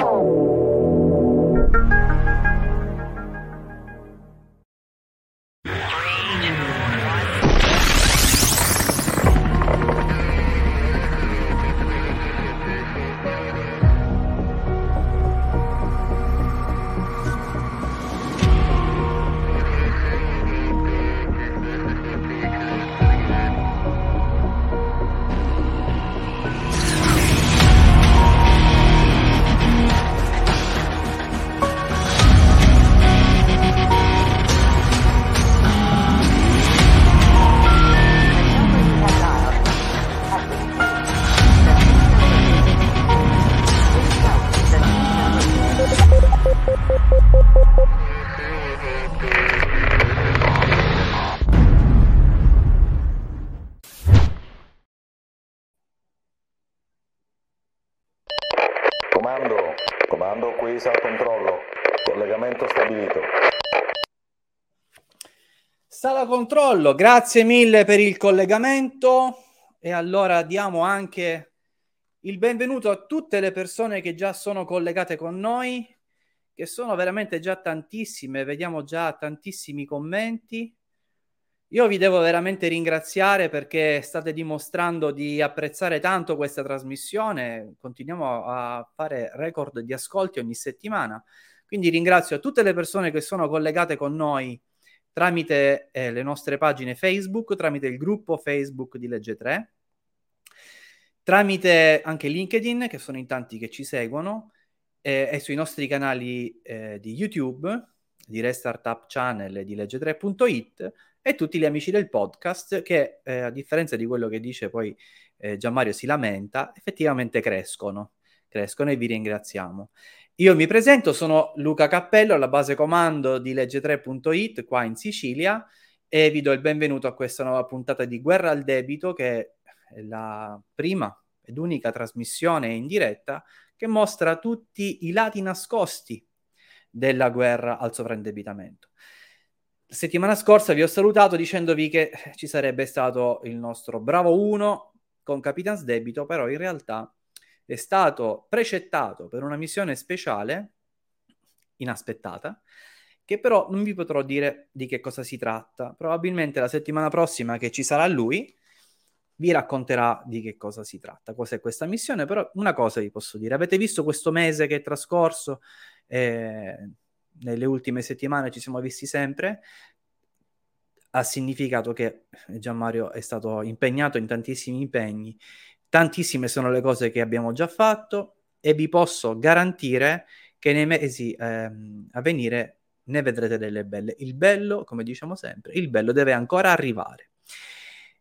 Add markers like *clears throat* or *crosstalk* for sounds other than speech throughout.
Oh. Controllo, grazie mille per il collegamento. E allora diamo anche il benvenuto a tutte le persone che già sono collegate con noi, che sono veramente già tantissime, vediamo già tantissimi commenti. Io vi devo veramente ringraziare perché state dimostrando di apprezzare tanto questa trasmissione, continuiamo a fare record di ascolti ogni settimana, quindi ringrazio tutte le persone che sono collegate con noi tramite eh, le nostre pagine Facebook, tramite il gruppo Facebook di Legge 3, tramite anche LinkedIn, che sono in tanti che ci seguono, eh, e sui nostri canali eh, di YouTube, di Restart Up Channel e di Legge3.it, e tutti gli amici del podcast che, eh, a differenza di quello che dice poi eh, Gianmario si lamenta, effettivamente crescono, crescono e vi ringraziamo. Io mi presento, sono Luca Cappello, alla base comando di legge3.it qua in Sicilia e vi do il benvenuto a questa nuova puntata di Guerra al Debito che è la prima ed unica trasmissione in diretta che mostra tutti i lati nascosti della guerra al sovraindebitamento. Settimana scorsa vi ho salutato dicendovi che ci sarebbe stato il nostro Bravo 1 con Capitans Debito, però in realtà è stato precettato per una missione speciale, inaspettata, che però non vi potrò dire di che cosa si tratta. Probabilmente la settimana prossima che ci sarà lui vi racconterà di che cosa si tratta, cos'è questa missione, però una cosa vi posso dire, avete visto questo mese che è trascorso? Eh, nelle ultime settimane ci siamo visti sempre, ha significato che Gianmario è stato impegnato in tantissimi impegni. Tantissime sono le cose che abbiamo già fatto e vi posso garantire che nei mesi ehm, a venire ne vedrete delle belle. Il bello, come diciamo sempre, il bello deve ancora arrivare.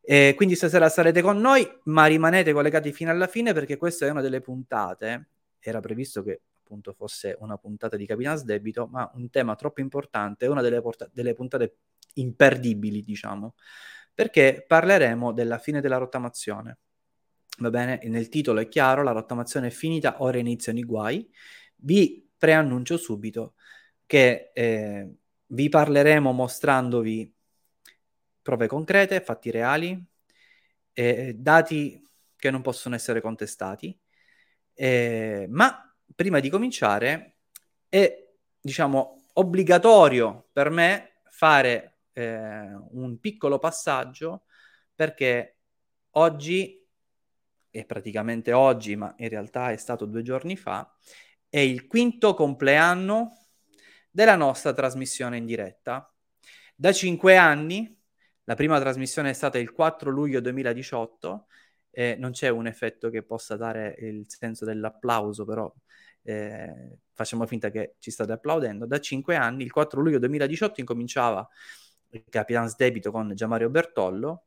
E quindi stasera sarete con noi, ma rimanete collegati fino alla fine perché questa è una delle puntate. Era previsto che appunto fosse una puntata di Capitans Debito, ma un tema troppo importante, una delle, porta- delle puntate imperdibili, diciamo, perché parleremo della fine della rottamazione. Va bene, nel titolo è chiaro, la rottamazione è finita, ora iniziano i guai. Vi preannuncio subito che eh, vi parleremo mostrandovi prove concrete, fatti reali, eh, dati che non possono essere contestati, eh, ma prima di cominciare è, diciamo, obbligatorio per me fare eh, un piccolo passaggio perché oggi, e praticamente oggi, ma in realtà è stato due giorni fa, è il quinto compleanno della nostra trasmissione in diretta. Da cinque anni, la prima trasmissione è stata il 4 luglio 2018, eh, non c'è un effetto che possa dare il senso dell'applauso, però eh, facciamo finta che ci state applaudendo, da cinque anni, il 4 luglio 2018 incominciava il Capitans Debito con Gianmario Bertollo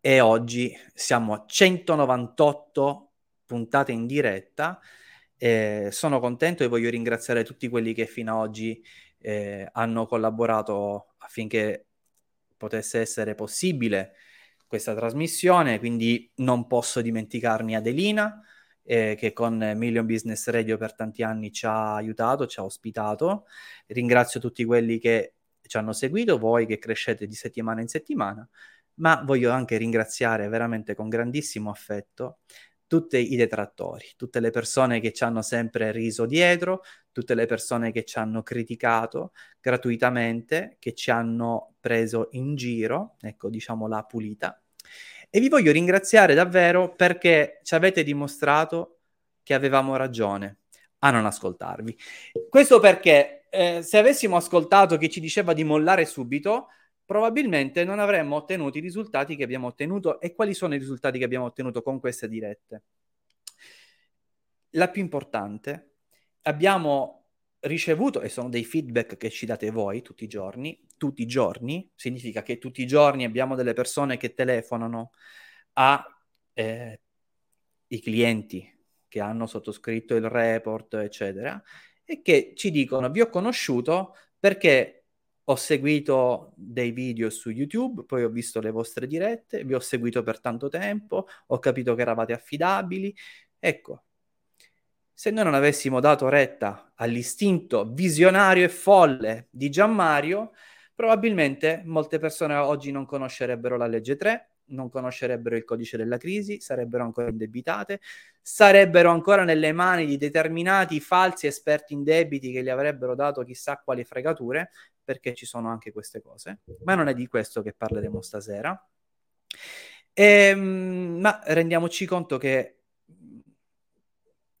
e oggi siamo a 198 puntata in diretta. Eh, sono contento e voglio ringraziare tutti quelli che fino ad oggi eh, hanno collaborato affinché potesse essere possibile questa trasmissione, quindi non posso dimenticarmi Adelina, eh, che con Million Business Radio per tanti anni ci ha aiutato, ci ha ospitato. Ringrazio tutti quelli che ci hanno seguito, voi che crescete di settimana in settimana, ma voglio anche ringraziare veramente con grandissimo affetto tutti i detrattori, tutte le persone che ci hanno sempre riso dietro, tutte le persone che ci hanno criticato gratuitamente, che ci hanno preso in giro, ecco diciamo la pulita. E vi voglio ringraziare davvero perché ci avete dimostrato che avevamo ragione a non ascoltarvi. Questo perché eh, se avessimo ascoltato chi ci diceva di mollare subito, probabilmente non avremmo ottenuto i risultati che abbiamo ottenuto. E quali sono i risultati che abbiamo ottenuto con queste dirette? La più importante, abbiamo ricevuto, e sono dei feedback che ci date voi tutti i giorni, tutti i giorni, significa che tutti i giorni abbiamo delle persone che telefonano ai eh, clienti che hanno sottoscritto il report, eccetera, e che ci dicono vi ho conosciuto perché ho seguito dei video su YouTube, poi ho visto le vostre dirette, vi ho seguito per tanto tempo, ho capito che eravate affidabili. Ecco, se noi non avessimo dato retta all'istinto visionario e folle di Gianmario, probabilmente molte persone oggi non conoscerebbero la legge 3, non conoscerebbero il codice della crisi, sarebbero ancora indebitate, sarebbero ancora nelle mani di determinati falsi esperti in debiti che gli avrebbero dato chissà quali fregature, perché ci sono anche queste cose, ma non è di questo che parleremo stasera. E, ehm, ma rendiamoci conto che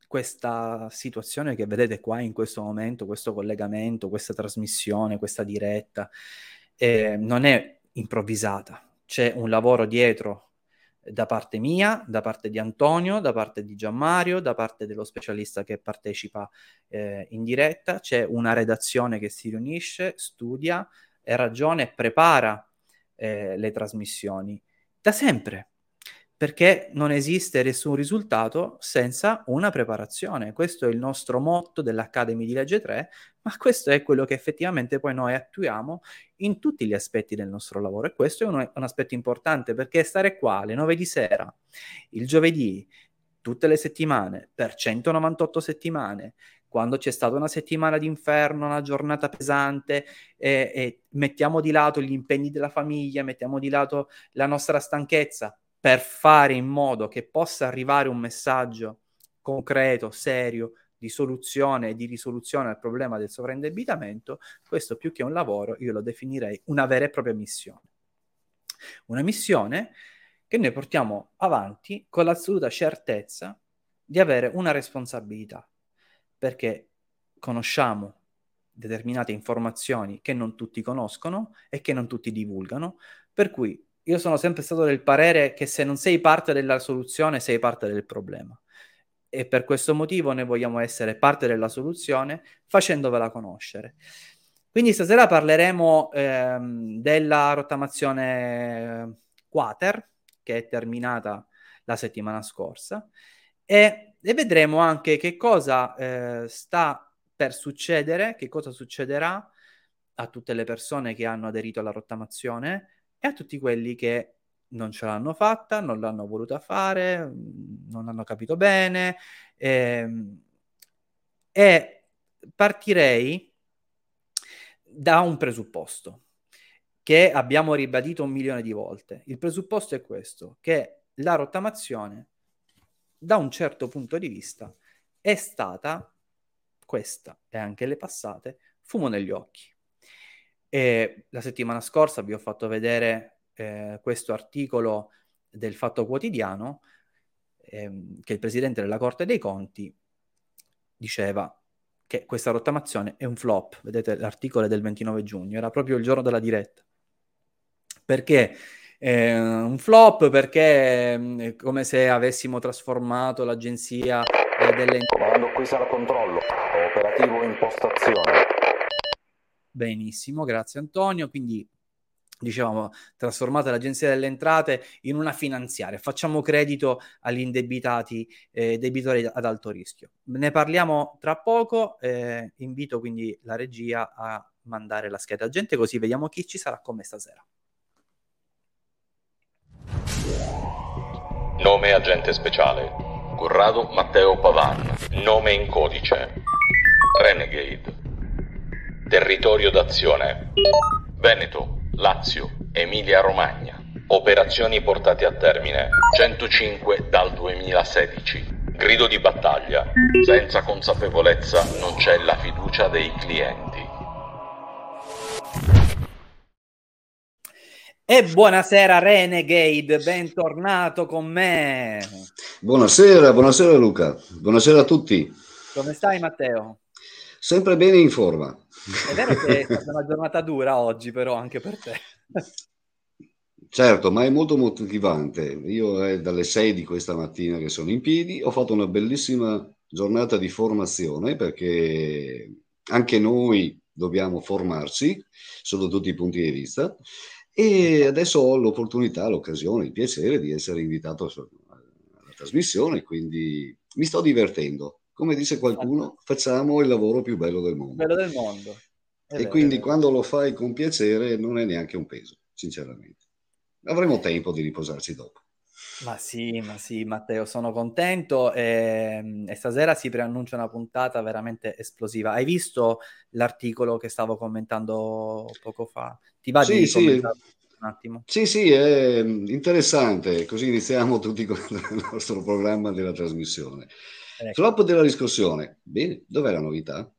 questa situazione che vedete qua in questo momento, questo collegamento, questa trasmissione, questa diretta, eh, non è improvvisata. C'è un lavoro dietro da parte mia, da parte di Antonio, da parte di Gianmario, da parte dello specialista che partecipa eh, in diretta. C'è una redazione che si riunisce, studia e ragiona e prepara eh, le trasmissioni da sempre perché non esiste nessun risultato senza una preparazione. Questo è il nostro motto dell'Academy di Legge 3, ma questo è quello che effettivamente poi noi attuiamo in tutti gli aspetti del nostro lavoro e questo è un, un aspetto importante perché stare qua alle 9 di sera, il giovedì, tutte le settimane, per 198 settimane, quando c'è stata una settimana d'inferno, una giornata pesante, e, e mettiamo di lato gli impegni della famiglia, mettiamo di lato la nostra stanchezza per fare in modo che possa arrivare un messaggio concreto, serio, di soluzione e di risoluzione al problema del sovraindebitamento, questo più che un lavoro io lo definirei una vera e propria missione. Una missione che noi portiamo avanti con l'assoluta certezza di avere una responsabilità, perché conosciamo determinate informazioni che non tutti conoscono e che non tutti divulgano, per cui io sono sempre stato del parere che se non sei parte della soluzione, sei parte del problema. E per questo motivo noi vogliamo essere parte della soluzione facendovela conoscere. Quindi stasera parleremo ehm, della rottamazione Quater, che è terminata la settimana scorsa, e, e vedremo anche che cosa eh, sta per succedere, che cosa succederà a tutte le persone che hanno aderito alla rottamazione e a tutti quelli che non ce l'hanno fatta, non l'hanno voluta fare, mm, non hanno capito bene. Ehm, e partirei da un presupposto che abbiamo ribadito un milione di volte. Il presupposto è questo, che la rottamazione, da un certo punto di vista, è stata, questa e anche le passate, fumo negli occhi. E la settimana scorsa vi ho fatto vedere eh, questo articolo del Fatto Quotidiano ehm, che il presidente della Corte dei Conti diceva che questa rottamazione è un flop. Vedete l'articolo è del 29 giugno, era proprio il giorno della diretta. Perché? Eh, un flop perché mm, è come se avessimo trasformato l'agenzia eh, delle... Comando qui sarà controllo, operativo impostazione. Benissimo, grazie Antonio. Quindi dicevamo, trasformata l'Agenzia delle Entrate in una finanziaria, facciamo credito agli indebitati eh, debitori ad alto rischio. Ne parliamo tra poco, eh, invito quindi la regia a mandare la scheda agente così vediamo chi ci sarà con me stasera. Nome agente speciale Corrado Matteo Pavan. Nome in codice Renegade. Territorio d'azione Veneto, Lazio, Emilia Romagna. Operazioni portate a termine 105 dal 2016. Grido di battaglia. Senza consapevolezza non c'è la fiducia dei clienti. E buonasera Renegade, bentornato con me. Buonasera, buonasera Luca, buonasera a tutti. Come stai Matteo? Sempre bene in forma. È vero che è stata una giornata dura oggi però anche per te. Certo, ma è molto motivante. Io è dalle 6 di questa mattina che sono in piedi, ho fatto una bellissima giornata di formazione perché anche noi dobbiamo formarci sotto tutti i punti di vista e adesso ho l'opportunità, l'occasione, il piacere di essere invitato alla trasmissione, quindi mi sto divertendo. Come dice qualcuno, facciamo il lavoro più bello del mondo. Bello del mondo. È e vero, quindi quando lo fai con piacere non è neanche un peso, sinceramente. Avremo tempo di riposarci dopo. Ma sì, ma sì, Matteo, sono contento e, ehm, e, stasera si preannuncia una puntata veramente esplosiva. Hai visto l'articolo che stavo commentando poco fa? Ti va sì, di sì. un attimo? Sì, sì, è interessante, così iniziamo tutti con il nostro programma della trasmissione. Ecco. Flop della discussione. Bene, dov'è la novità?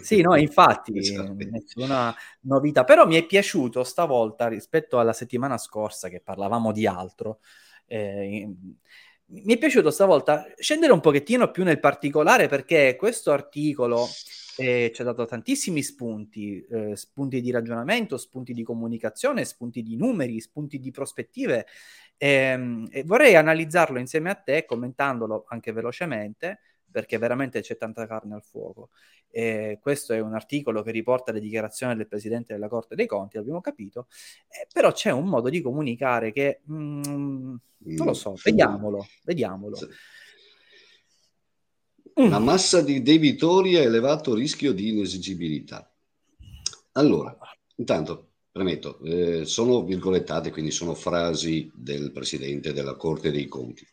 Sì, no, infatti, *laughs* nessuna novità. Però mi è piaciuto stavolta rispetto alla settimana scorsa che parlavamo di altro eh, mi è piaciuto stavolta scendere un pochettino più nel particolare perché questo articolo eh, ci ha dato tantissimi spunti, eh, spunti di ragionamento, spunti di comunicazione, spunti di numeri, spunti di prospettive. Ehm, e vorrei analizzarlo insieme a te, commentandolo anche velocemente, perché veramente c'è tanta carne al fuoco. Eh, questo è un articolo che riporta le dichiarazioni del Presidente della Corte dei Conti, l'abbiamo capito, eh, però c'è un modo di comunicare che mm, non lo so, vediamolo, vediamolo. Una massa di debitori a elevato rischio di inesigibilità. Allora, intanto premetto, eh, sono virgolettate, quindi sono frasi del Presidente della Corte dei Conti,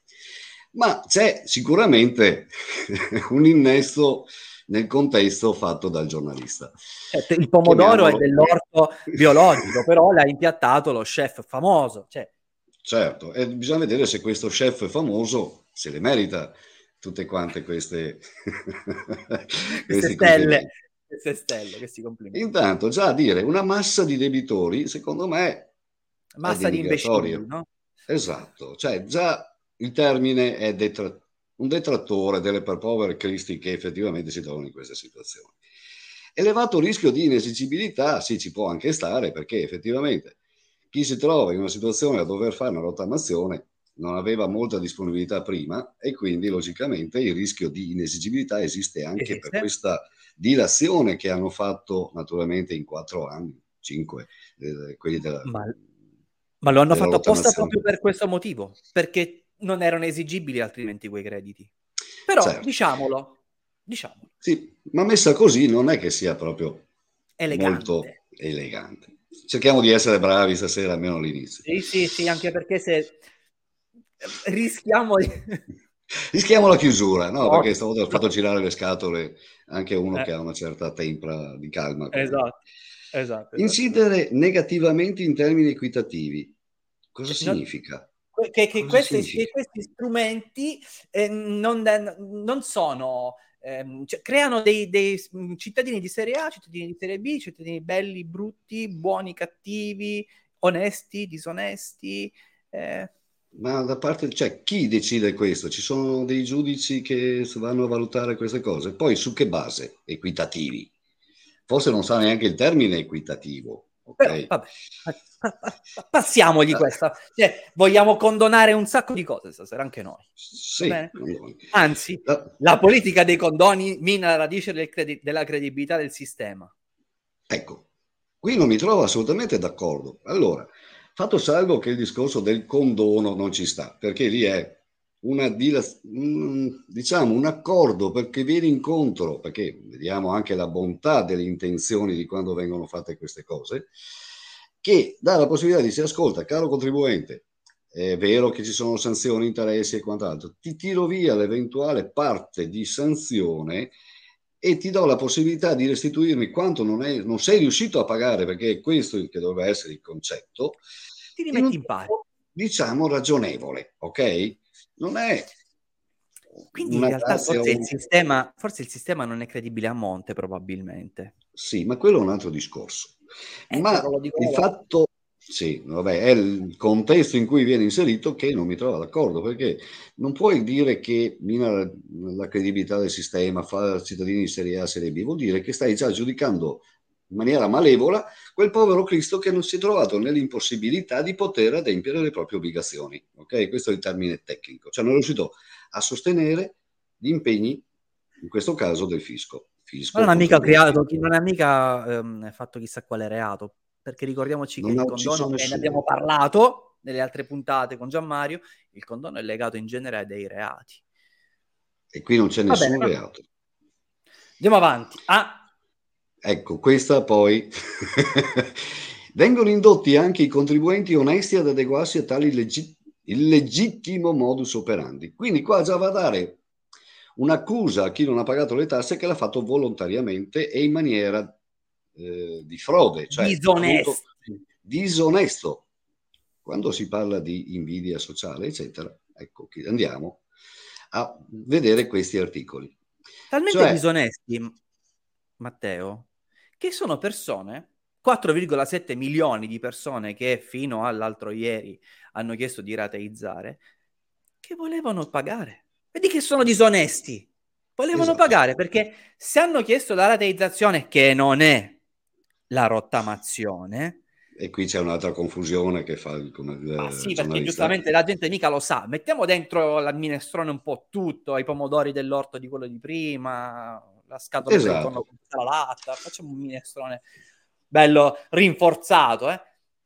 ma c'è sicuramente *laughs* un innesto nel contesto fatto dal giornalista. Certo, il pomodoro Chiamiamolo... è dell'orto *laughs* biologico, però l'ha impiattato lo chef famoso. Cioè. Certo, e bisogna vedere se questo chef famoso se le merita tutte quante queste, *laughs* queste stelle. Queste stelle, questi complimenti. Intanto, già a dire una massa di debitori, secondo me, massa di imbecilli, no? Esatto, cioè già il termine è detra- un detrattore delle per povere cristi che effettivamente si trovano in queste situazioni. Elevato rischio di inesigibilità, sì, ci può anche stare perché effettivamente chi si trova in una situazione a dover fare una rottamazione non aveva molta disponibilità prima e quindi logicamente il rischio di inesigibilità esiste anche esiste. per questa dilazione che hanno fatto naturalmente in quattro anni, cinque, eh, quelli della... Ma, ma lo hanno fatto apposta proprio per questo motivo, perché non erano esigibili altrimenti quei crediti. Però certo. diciamolo, diciamolo. Sì, ma messa così non è che sia proprio elegante. molto elegante. Cerchiamo di essere bravi stasera, almeno all'inizio. Sì, sì, sì, anche perché se rischiamo. *laughs* Rischiamo la chiusura, no? Oh. Perché stavolta ho fatto girare le scatole anche uno eh. che ha una certa tempra di calma. Esatto. esatto, esatto. Incidere negativamente in termini equitativi. Cosa significa? che, che, questi, che questi, strumenti eh, non, non, sono, ehm, cioè, creano dei, dei, mm, cittadini di serie A, cittadini di serie B, cittadini belli, brutti, buoni, cattivi, onesti, disonesti. Eh. Ma da parte, cioè, chi decide questo? Ci sono dei giudici che vanno a valutare queste cose. Poi su che base? Equitativi. Forse non sa neanche il termine equitativo. Okay. Però, *laughs* passiamogli questa. Cioè, vogliamo condonare un sacco di cose stasera, anche noi. Sì, Anzi, la... la... politica dei condoni mina la radice del credi- della credibilità del sistema. Ecco, Qui non mi trovo assolutamente d'accordo. Allora, fatto salvo che il discorso del condono non ci sta, perché lì è una, diciamo, un accordo perché viene incontro, perché vediamo anche la bontà delle intenzioni di quando vengono fatte queste cose, che dà la possibilità di dire, ascolta, caro contribuente, è vero che ci sono sanzioni, interessi e quant'altro, ti tiro via l'eventuale parte di sanzione e ti do la possibilità di restituirmi quanto non, è, non sei riuscito a pagare, perché è questo che dovrebbe essere il concetto. Ti rimetti in, in pari. Diciamo ragionevole, ok? Non è quindi in realtà forse il, sistema, forse il, sistema, non è credibile a monte, probabilmente. Sì, ma quello è un altro discorso. Eh, ma il fatto, sì, vabbè, è il contesto in cui viene inserito che non mi trovo d'accordo, perché non puoi dire che mina la, credibilità del sistema, fa cittadini di serie A, serie B, vuol dire che stai già giudicando in maniera malevola quel povero Cristo che non si è trovato nell'impossibilità di poter adempiere le proprie obbligazioni. Ok? Questo è il termine tecnico. Cioè non è riuscito a sostenere gli impegni, in questo caso del fisco. fisco non ha mica creato, non ha mica ehm, fatto chissà quale reato, perché ricordiamoci che non il condono, che ne abbiamo parlato nelle altre puntate con Gianmario, il condono è legato in genere a dei reati. E qui non c'è nessun bene, reato. Andiamo avanti. Ah, Ecco, questa poi... *laughs* Vengono indotti anche i contribuenti onesti ad adeguarsi a tali legit- illegittimo modus operandi. Quindi qua già va a dare un'accusa a chi non ha pagato le tasse che l'ha fatto volontariamente e in maniera eh, di frode, cioè disonesto. disonesto. Quando si parla di invidia sociale, eccetera, ecco che andiamo a vedere questi articoli. Talmente cioè, disonesti, Matteo, che sono persone, 4,7 milioni di persone che fino all'altro ieri hanno chiesto di rateizzare, che volevano pagare. Vedi che sono disonesti. Volevano esatto. pagare perché se hanno chiesto la rateizzazione, che non è la rottamazione, e qui c'è un'altra confusione che fa il, il ah, sì, perché giustamente la gente mica lo sa. Mettiamo dentro la minestrone un po' tutto, i pomodori dell'orto di quello di prima, la scatola esatto. con la latta, facciamo un minestrone bello rinforzato, eh?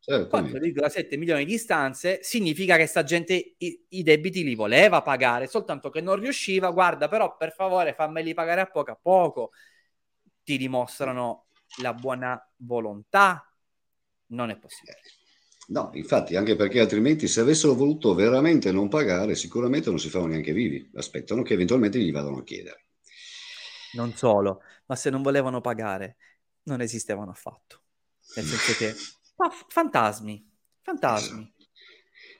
4,7 milioni di istanze significa che sta gente i, i, debiti li voleva pagare, soltanto che non riusciva. Guarda, però per favore fammeli pagare a poco a poco. Ti dimostrano la buona volontà. Non è possibile. No, infatti, anche perché altrimenti se avessero voluto veramente non pagare, sicuramente non si fanno neanche vivi. Aspettano che eventualmente gli vadano a chiedere. Non solo, ma se non volevano pagare, non esistevano affatto. Nel senso che *laughs* ah, fantasmi, fantasmi. Esatto.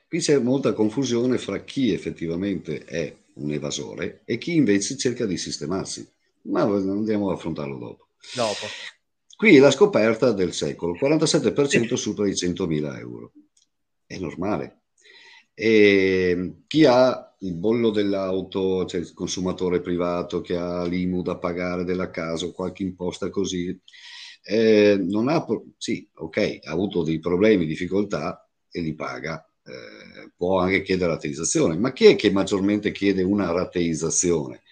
Qui c'è molta confusione fra chi effettivamente è un evasore e chi invece cerca di sistemarsi. Ma andiamo ad affrontarlo dopo. Dopo. Qui è la scoperta del secolo, 47% supera i 100.000 euro. È normale. E chi ha il bollo dell'auto, cioè il consumatore privato che ha l'IMU da pagare della casa o qualche imposta così, eh, non ha, sì, ok, ha avuto dei problemi, difficoltà e li paga. Eh, può anche chiedere rateizzazione, ma chi è che maggiormente chiede una rateizzazione?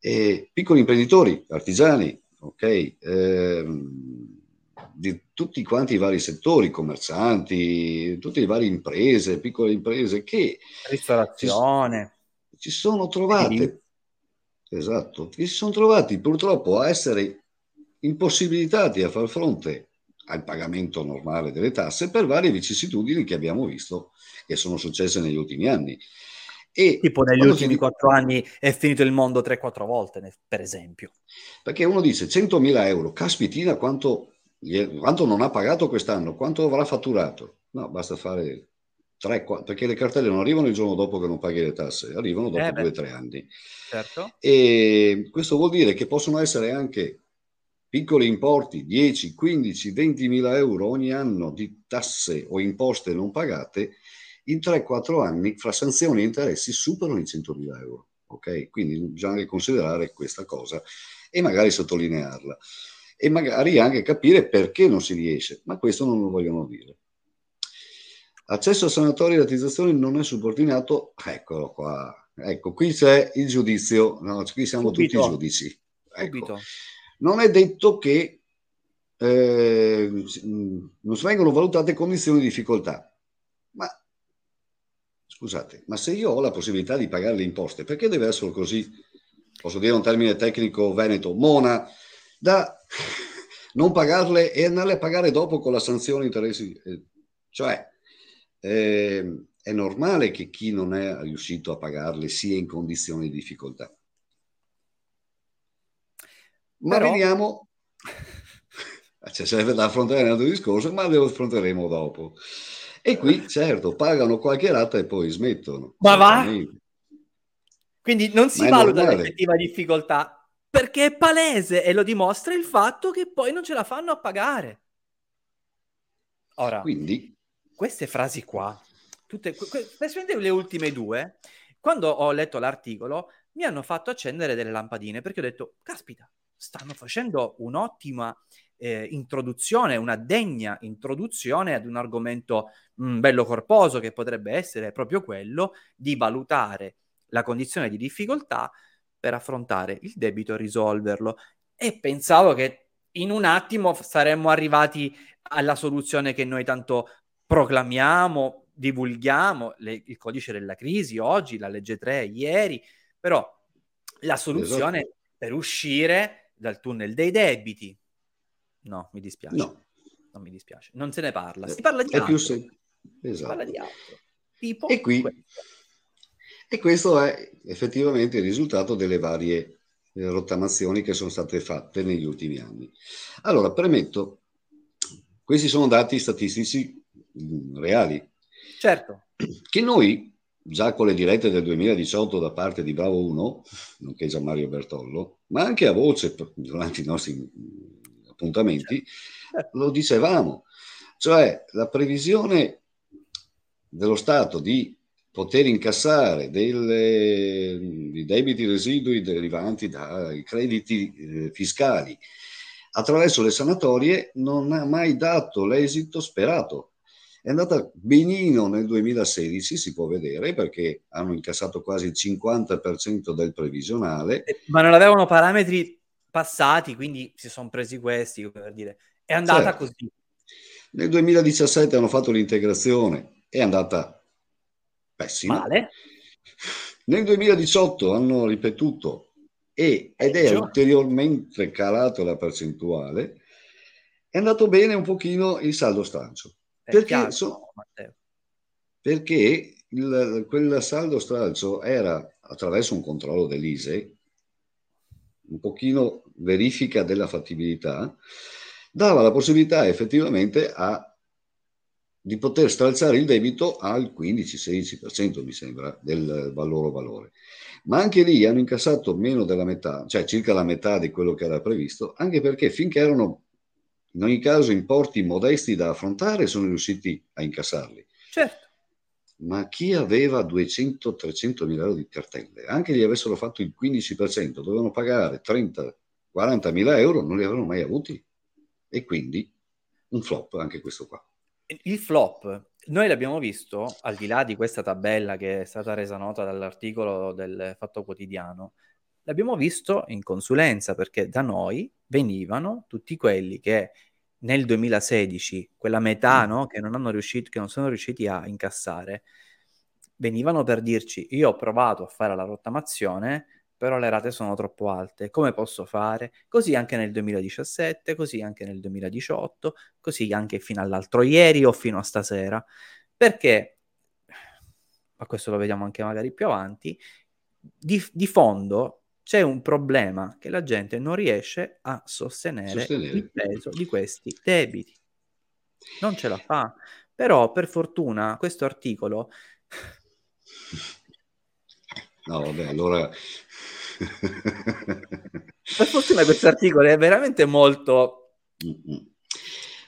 Eh, piccoli imprenditori, artigiani, ok? Eh, di tutti quanti i vari settori, commercianti, tutte le varie imprese, piccole imprese che... Ristorazione. Ci, ci sono trovate, esatto, si sono trovati purtroppo a essere impossibilitati a far fronte al pagamento normale delle tasse per varie vicissitudini che abbiamo visto che sono successe negli ultimi anni. E tipo negli ultimi quattro anni è finito il mondo 3-4 volte, per esempio. Perché uno dice 100.000 euro, caspitina quanto quanto non ha pagato quest'anno, quanto avrà fatturato? No, basta fare 3, 4, perché le cartelle non arrivano il giorno dopo che non paghi le tasse, arrivano dopo eh due o tre anni. Certo. E questo vuol dire che possono essere anche piccoli importi, 10, 15, 20 mila euro ogni anno di tasse o imposte non pagate, in 3-4 anni fra sanzioni e interessi superano i 100 mila euro. Ok? Quindi bisogna considerare questa cosa e magari sottolinearla e magari anche capire perché non si riesce, ma questo non lo vogliono dire. Accesso a sanatori e ratizzazioni non è subordinato, eccolo qua, ecco, qui c'è il giudizio, no, qui siamo Subito. tutti giudici. Ecco. Non è detto che eh, non vengono valutate condizioni di difficoltà. Scusate, ma se io ho la possibilità di pagare le imposte, perché deve essere così, posso dire un termine tecnico veneto, mona, da *laughs* non pagarle e andarle a pagare dopo con la sanzione interessi? Eh, cioè, eh, è normale che chi non è riuscito a pagarle sia in condizioni di difficoltà. Ma Però... veniamo, *laughs* cioè, sarebbe da affrontare un altro discorso, ma lo affronteremo dopo. E qui, certo, pagano qualche rata e poi smettono. Ma va? Quindi non si valuta l'effettiva difficoltà, perché è palese e lo dimostra il fatto che poi non ce la fanno a pagare. Ora, Quindi... queste frasi qua tutte, specialmente le ultime due, quando ho letto l'articolo, mi hanno fatto accendere delle lampadine perché ho detto, caspita, stanno facendo un'ottima eh, introduzione, una degna introduzione ad un argomento mh, mm, bello corposo che potrebbe essere proprio quello di valutare la condizione di difficoltà per affrontare il debito e risolverlo. E pensavo che in un attimo saremmo arrivati alla soluzione che noi tanto proclamiamo, divulghiamo le, il codice della crisi oggi, la legge 3 ieri, però la soluzione esatto. per uscire dal tunnel dei debiti, no, mi dispiace. No. Non mi dispiace, non se ne parla. Si parla di, altro. Sem- esatto. si parla di altro. Tipo e qui questo. e questo è effettivamente il risultato delle varie eh, rottamazioni che sono state fatte negli ultimi anni. Allora, premetto, questi sono dati statistici mm, reali, Certo. Che noi, già con le dirette del 2018 da parte di Bravo 1, nonché Gian Mario Bertollo, ma anche a voce durante i nostri appuntamenti, certo. lo dicevamo. Cioè la previsione dello Stato di poter incassare dei debiti residui derivanti dai crediti eh, fiscali attraverso le sanatorie non ha mai dato l'esito sperato. È andata benino nel 2016, si può vedere, perché hanno incassato quasi il 50% del previsionale. Eh, ma non avevano parametri passati, quindi si sono presi questi, per dire. È andata certo. così. Nel 2017 hanno fatto l'integrazione, è andata pessima. Male. Nel 2018 hanno ripetuto e, ed è ulteriormente calato la percentuale. È andato bene un pochino il saldo stralcio. Perché, so, perché il, quel saldo stralcio era attraverso un controllo dell'ISE, un pochino verifica della fattibilità, dava la possibilità effettivamente a, di poter stralciare il debito al 15-16% mi sembra del valore valore. Ma anche lì hanno incassato meno della metà, cioè circa la metà di quello che era previsto, anche perché finché erano in ogni caso importi modesti da affrontare sono riusciti a incassarli. Certo. Ma chi aveva 200-300 mila euro di cartelle, anche gli avessero fatto il 15%, dovevano pagare 30-40 mila euro, non li avevano mai avuti. E quindi un flop anche questo qua. Il flop, noi l'abbiamo visto, al di là di questa tabella che è stata resa nota dall'articolo del Fatto Quotidiano, l'abbiamo visto in consulenza perché da noi venivano tutti quelli che nel 2016, quella metà mm. no, che, non hanno riuscito, che non sono riusciti a incassare, venivano per dirci io ho provato a fare la rottamazione, però le rate sono troppo alte, come posso fare? Così anche nel 2017, così anche nel 2018, così anche fino all'altro ieri o fino a stasera, perché, ma questo lo vediamo anche magari più avanti, di, di fondo c'è un problema che la gente non riesce a sostenere, sostenere, il peso di questi debiti. Non ce la fa. Però per fortuna questo articolo... No, vabbè, allora... per fortuna questo articolo è veramente molto...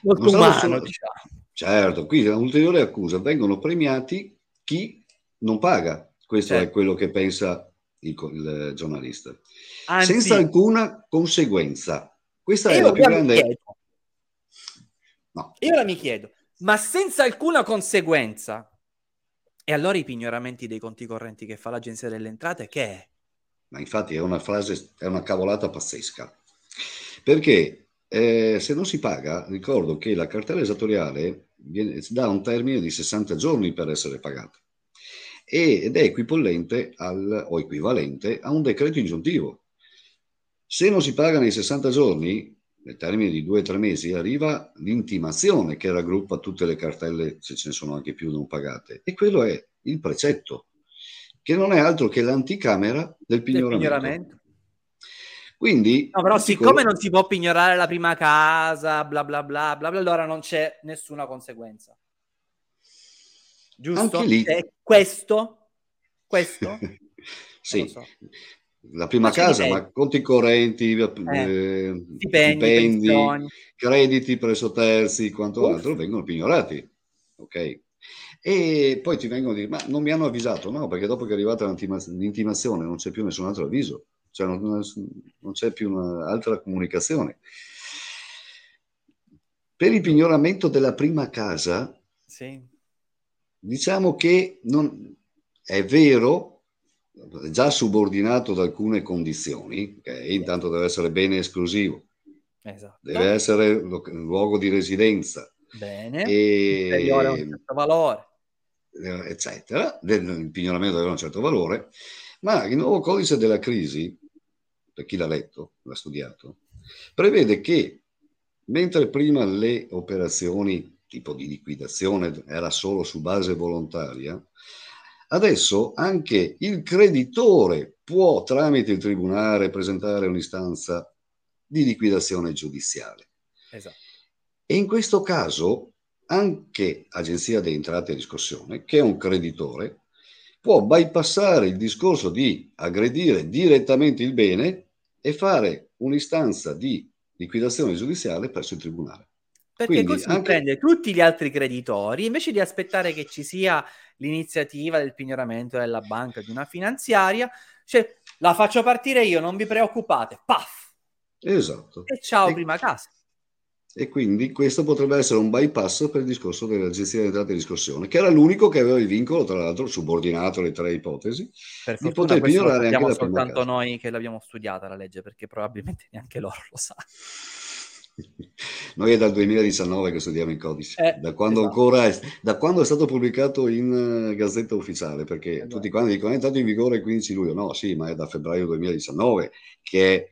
Molto umano, solo... diciamo. Certo, qui è un'ulteriore accusa. Vengono premiati chi non paga. Questo certo. è quello che pensa il, il giornalista, Anzi, senza alcuna conseguenza. Questa è la più grande... No. Io ora mi chiedo, ma senza alcuna conseguenza? E allora i pignoramenti dei conti correnti che fa l'Agenzia delle Entrate che è? Ma infatti è una frase, è una cavolata pazzesca. Perché eh, se non si paga, ricordo che la cartella esattoriale viene, dà un termine di 60 giorni per essere pagata ed è equipollente al, o equivalente a un decreto ingiuntivo. Se non si paga nei 60 giorni, nel termine di due o tre mesi, arriva l'intimazione che raggruppa tutte le cartelle, se ce ne sono anche più non pagate, e quello è il precetto, che non è altro che l'anticamera del pignoramento. Del pignoramento. Quindi, no, però siccome non si può pignorare la prima casa, bla bla bla, bla, bla allora non c'è nessuna conseguenza. Giusto? È questo? Questo? *laughs* sì. So. La prima ma casa, ma conti correnti, eh, eh, stipendi, crediti presso terzi, quanto Uff. altro vengono pignorati. Ok? E poi ti vengono a dire, ma non mi hanno avvisato? No, perché dopo che è arrivata l'intimazione non c'è più nessun altro avviso, cioè non, non c'è più un'altra comunicazione. Per il pignoramento della prima casa, sì. Diciamo che non, è vero, già subordinato ad alcune condizioni, okay? intanto deve essere bene esclusivo, esatto. deve essere luogo di residenza, bene, e... a un certo valore. Eh, eccetera, il pignoramento deve avere un certo valore, ma il nuovo codice della crisi, per chi l'ha letto, l'ha studiato, prevede che mentre prima le operazioni tipo di liquidazione era solo su base volontaria, adesso anche il creditore può tramite il tribunale presentare un'istanza di liquidazione giudiziale. Esatto. E in questo caso anche Agenzia di Entrate e Riscossione, che è un creditore, può bypassare il discorso di aggredire direttamente il bene e fare un'istanza di liquidazione giudiziale presso il tribunale. Perché Quindi, così anche... prende tutti gli altri creditori, invece di aspettare che ci sia l'iniziativa del pignoramento della banca, di una finanziaria, cioè la faccio partire io, non vi preoccupate, paf! Esatto. E ciao e... prima casa. E quindi questo potrebbe essere un bypass per il discorso dell'agenzia di entrate e riscossione, che era l'unico che aveva il vincolo, tra l'altro subordinato alle tre ipotesi, per di poter pignorare anche la soltanto noi che l'abbiamo studiata la legge, perché probabilmente neanche loro lo sanno. Noi è dal 2019 che studiamo il codice, eh, da, quando esatto. ancora è, da quando è stato pubblicato in uh, Gazzetta Ufficiale, perché esatto. tutti quanti dicono è entrato in vigore il 15 luglio, no, sì, ma è da febbraio 2019 che è,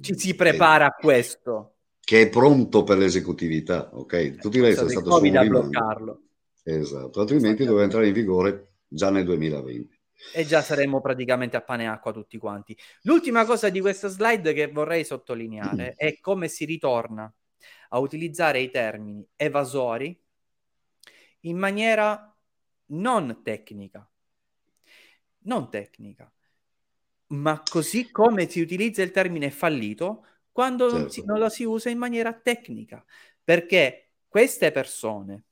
ci si prepara a questo che è pronto per l'esecutività, ok? Tu direi che è stato solo da bloccarlo. Esatto, altrimenti doveva entrare in vigore già nel 2020. E già saremmo praticamente a pane e acqua tutti quanti. L'ultima cosa di questa slide che vorrei sottolineare *clears throat* è come si ritorna a utilizzare i termini evasori in maniera non tecnica. Non tecnica. Ma così come si utilizza il termine fallito quando certo. non, si, non, la si usa in maniera tecnica, perché queste persone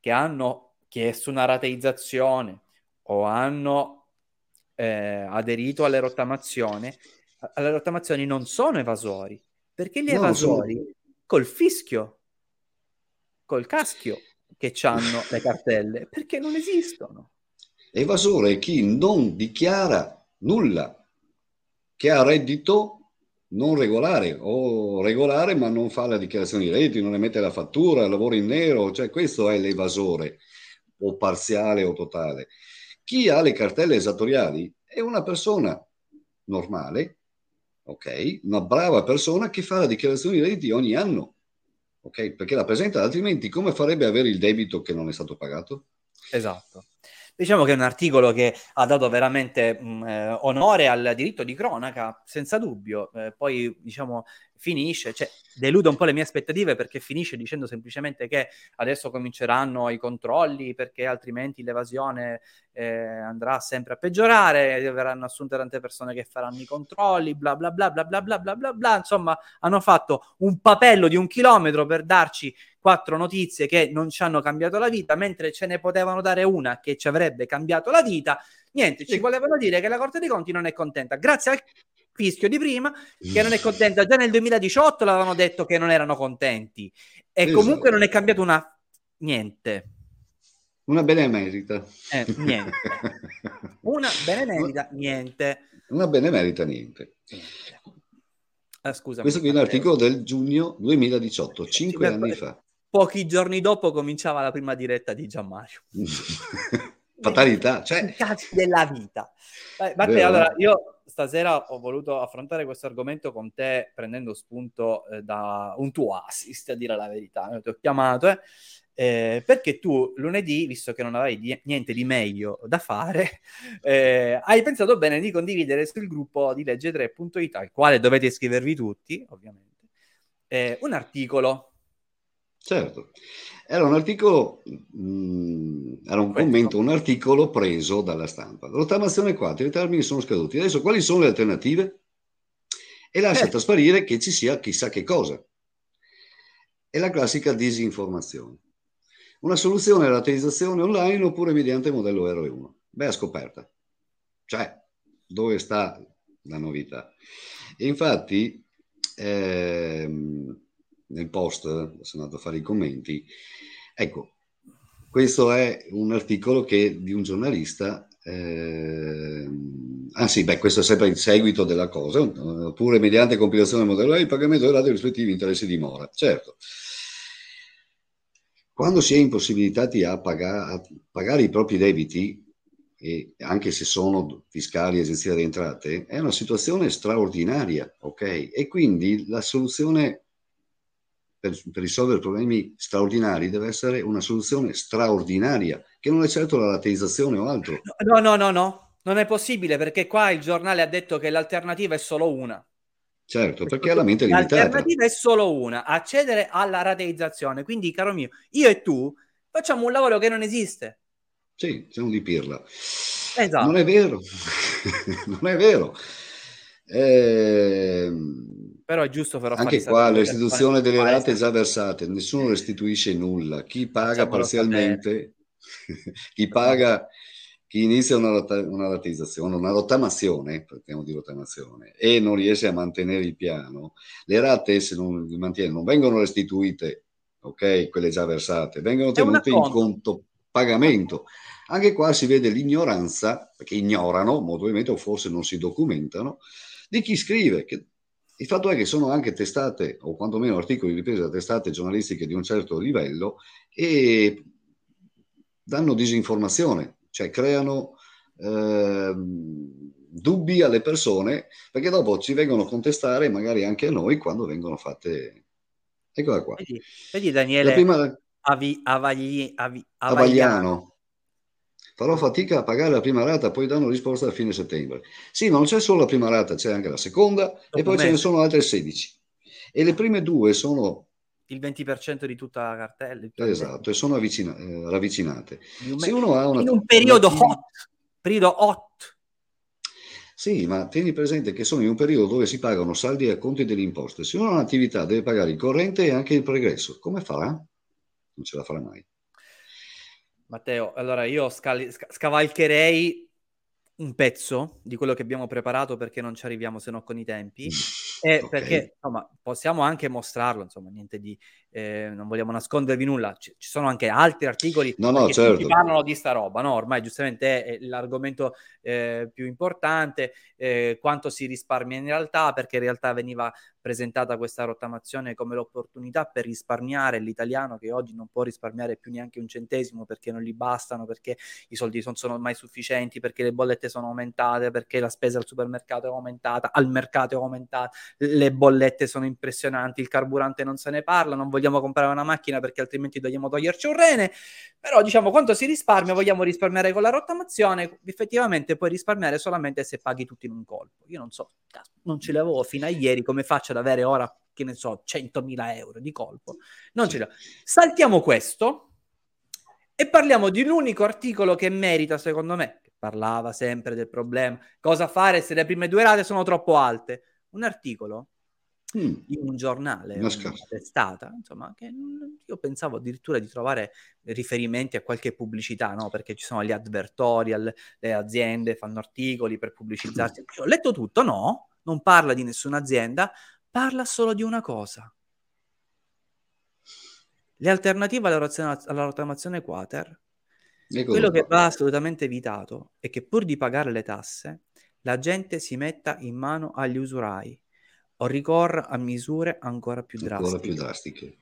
che hanno chiesto una rateizzazione o hanno eh, aderito alle rottamazioni, alle rottamazioni non sono evasori, perché gli no, evasori sono... col fischio, col caschio che hanno le cartelle, perché non esistono. Evasore è chi non dichiara nulla, che ha reddito non regolare o regolare ma non fa la dichiarazione di redditi, non emette la fattura, lavora in nero, cioè questo è l'evasore o parziale o totale. Chi ha le cartelle esattoriali è una persona normale, ok? Una brava persona che fa la dichiarazione di redditi ogni anno, ok? Perché la presenta, altrimenti come farebbe avere il debito che non è stato pagato? Esatto. Diciamo che è un articolo che ha dato veramente mh, eh, onore al diritto di cronaca, senza dubbio. Eh, poi, diciamo, finisce, cioè delude un po' le mie aspettative perché finisce dicendo semplicemente che adesso cominceranno i controlli perché altrimenti l'evasione eh, andrà sempre a peggiorare, verranno assunte tante persone che faranno i controlli, bla bla bla bla bla bla bla bla bla, insomma hanno fatto un papello di un chilometro per darci quattro notizie che non ci hanno cambiato la vita, mentre ce ne potevano dare una che ci avrebbe cambiato la vita. Niente, ci volevano dire che la Corte dei Conti non è contenta. Grazie al fischio di prima, che non è contenta. Già nel 2018 l'avevano detto che non erano contenti. E esatto. comunque non è cambiato una... niente. Una benemerita. Eh, niente. *laughs* Una benemerita, niente. Una benemerita, niente. Ah, scusami, Questo qui è un articolo del giugno 2018, cinque Sì, anni per- fa. Pochi giorni dopo cominciava la prima diretta di Gianmario. *laughs* Fatalità, cioè, cazzi della vita. Eh, Matteo, allora eh? io stasera ho voluto affrontare questo argomento con te prendendo spunto eh, da un tuo assist, a dire la verità. Io ti ho chiamato eh, eh, perché tu lunedì, visto che non avevi di- niente di meglio da fare, *laughs* eh, hai pensato bene di condividere sul gruppo di legge3.it, al quale dovete iscrivervi tutti, ovviamente, eh, un articolo. Certo. Era un articolo, mm, era un commento, un articolo preso dalla stampa. Rottamazione 4, i termini sono scaduti. Adesso quali sono le alternative? E lascia Eh. trasparire che ci sia chissà che cosa. È la classica disinformazione. Una soluzione è la online oppure mediante modello R1. Beh, scoperta. Cioè, dove sta la novità? E infatti, ehm, nel post, sono andato a fare i commenti, ecco, questo è un articolo che, di un giornalista, ehm, ah sì, beh, questo è sempre il seguito della cosa, oppure mediante compilazione del modello il pagamento dei dei rispettivi interessi di mora. Certo, quando si è impossibilitati a, paga- a pagare i propri debiti, e anche se sono fiscali e agenzia di entrate, è una situazione straordinaria, ok? E quindi la soluzione per, per risolvere problemi straordinari deve essere una soluzione straordinaria, che non è certo la rateizzazione o altro. No, no, no, no, non è possibile perché qua il giornale ha detto che l'alternativa è solo una. Certo, perché la mente limitata. L'alternativa è solo una, accedere alla rateizzazione. Quindi, caro mio, io e tu facciamo un lavoro che non esiste. Sì, siamo di pirla. Esatto. Non è vero, *laughs* non è vero. Ehm, Però è giusto però Anche qua sapere- l'istituzione delle rate già versate, nessuno restituisce nulla. Chi paga parzialmente, *laughs* chi paga, chi inizia una, rota- una rateizzazione, una rottamazione, parliamo di rottamazione, e non riesce a mantenere il piano, le rate se non non vengono restituite, ok, quelle già versate, vengono tenute in conto pagamento. Anche qua si vede l'ignoranza, perché ignorano, molto probabilmente, o forse non si documentano, di chi scrive. Che il fatto è che sono anche testate, o quantomeno articoli ripresi da testate giornalistiche di un certo livello, e danno disinformazione, cioè creano ehm, dubbi alle persone, perché dopo ci vengono a contestare, magari anche a noi, quando vengono fatte... Eccola qua. Vedi, vedi Daniele prima, Avi, Avagli, Avi, Avagliano. Farò fatica a pagare la prima rata, poi danno risposta a fine settembre. Sì, ma non c'è solo la prima rata, c'è anche la seconda e un poi ce ne sono altre 16. E le prime due sono, Il 20% di tutta la cartella. il- esatto, e sono avvicina- eh, ravvicinate. In un, Se uno ha una... in un periodo una- hot. Periodo hot. Sì, ma tieni presente che sono in un periodo dove si pagano saldi e acconti delle imposte. Se uno ha un'attività deve pagare il corrente e anche il pregresso. Come farà? Non ce la farà mai. Matteo, allora io scali- sca- scavalcherei un pezzo di quello che abbiamo preparato perché non ci arriviamo se no con i tempi. *laughs* E Ok. perché insomma possiamo anche mostrarlo, insomma, niente di eh, non vogliamo nascondervi nulla. Ci, ci sono anche altri articoli No, no, che certo. parlano di sta roba, no? Ormai giustamente è, è l'argomento eh, più importante, eh, quanto si risparmia in realtà, perché in realtà veniva presentata questa rottamazione come l'opportunità per risparmiare l'italiano che oggi non può risparmiare più neanche un centesimo perché non gli bastano, perché i soldi non sono mai sufficienti, perché le bollette sono aumentate, perché la spesa al supermercato è aumentata, al mercato è aumentata, le bollette sono impressionanti, il carburante non se ne parla, non vogliamo comprare una macchina perché altrimenti dobbiamo toglierci un rene, però diciamo quanto si risparmia, vogliamo risparmiare con la rottamazione, effettivamente puoi risparmiare solamente se paghi tutto in un colpo. Io non so, non ce l'avevo fino a ieri, come faccio ad avere ora, che ne so, 100.000 euro di colpo? Non ce l'ho. Saltiamo questo e parliamo di un unico articolo che merita, secondo me, che parlava sempre del problema, cosa fare se le prime due rate sono troppo alte. Un articolo Mm. di un giornale, Una una testata, insomma, che mm, io pensavo addirittura di trovare riferimenti a qualche pubblicità, no? Perché ci sono gli advertorial, le aziende fanno articoli per pubblicizzarsi. Io ho letto tutto, no, non parla di nessuna azienda, parla solo di una cosa. Le alternative alla, rottama- alla rottamazione quater quello che va assolutamente evitato è che pur di pagare le tasse, la gente si metta in mano agli usurai. O ricorra a misure ancora più drastiche. Ancora più drastiche.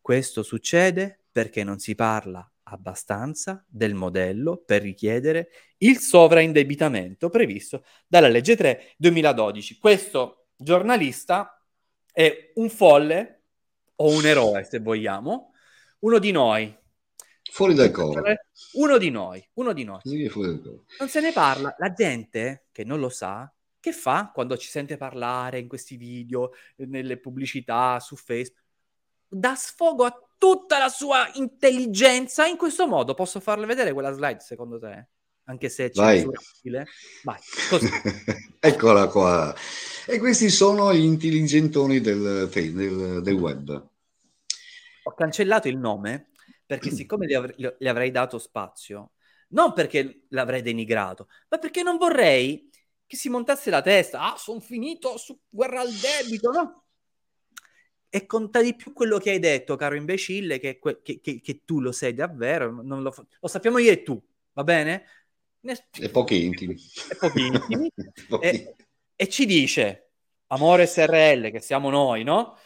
Questo succede perché non si parla abbastanza del modello per richiedere il sovraindebitamento previsto dalla legge 3 2012. Questo giornalista è un folle o un eroe, se vogliamo, uno di noi. Fuori dal coro. Uno di noi, uno di noi. Non se ne parla. La gente che non lo sa, che fa quando ci sente parlare in questi video, nelle pubblicità, su Facebook? Dà sfogo a tutta la sua intelligenza in questo modo. Posso farle vedere quella slide, secondo te? Anche se è Vai. censurabile? Vai, così. *laughs* Eccola qua. E questi sono gli intelligentoni del, del, del web. Ho cancellato il nome perché *clears throat* siccome gli, avr- gli avrei dato spazio, non perché l'avrei denigrato, ma perché non vorrei che si montasse la testa. Ah, sono finito su guerra al debito, no? E conta di più quello che hai detto, caro imbecille, che, que- che- che- che tu lo sei davvero. non lo, fa- lo sappiamo io e tu, va bene? Ne- *laughs* E pochi intimi. e pochi intimi. Pochi. e, e ci dice, amore SRL, che siamo noi, no?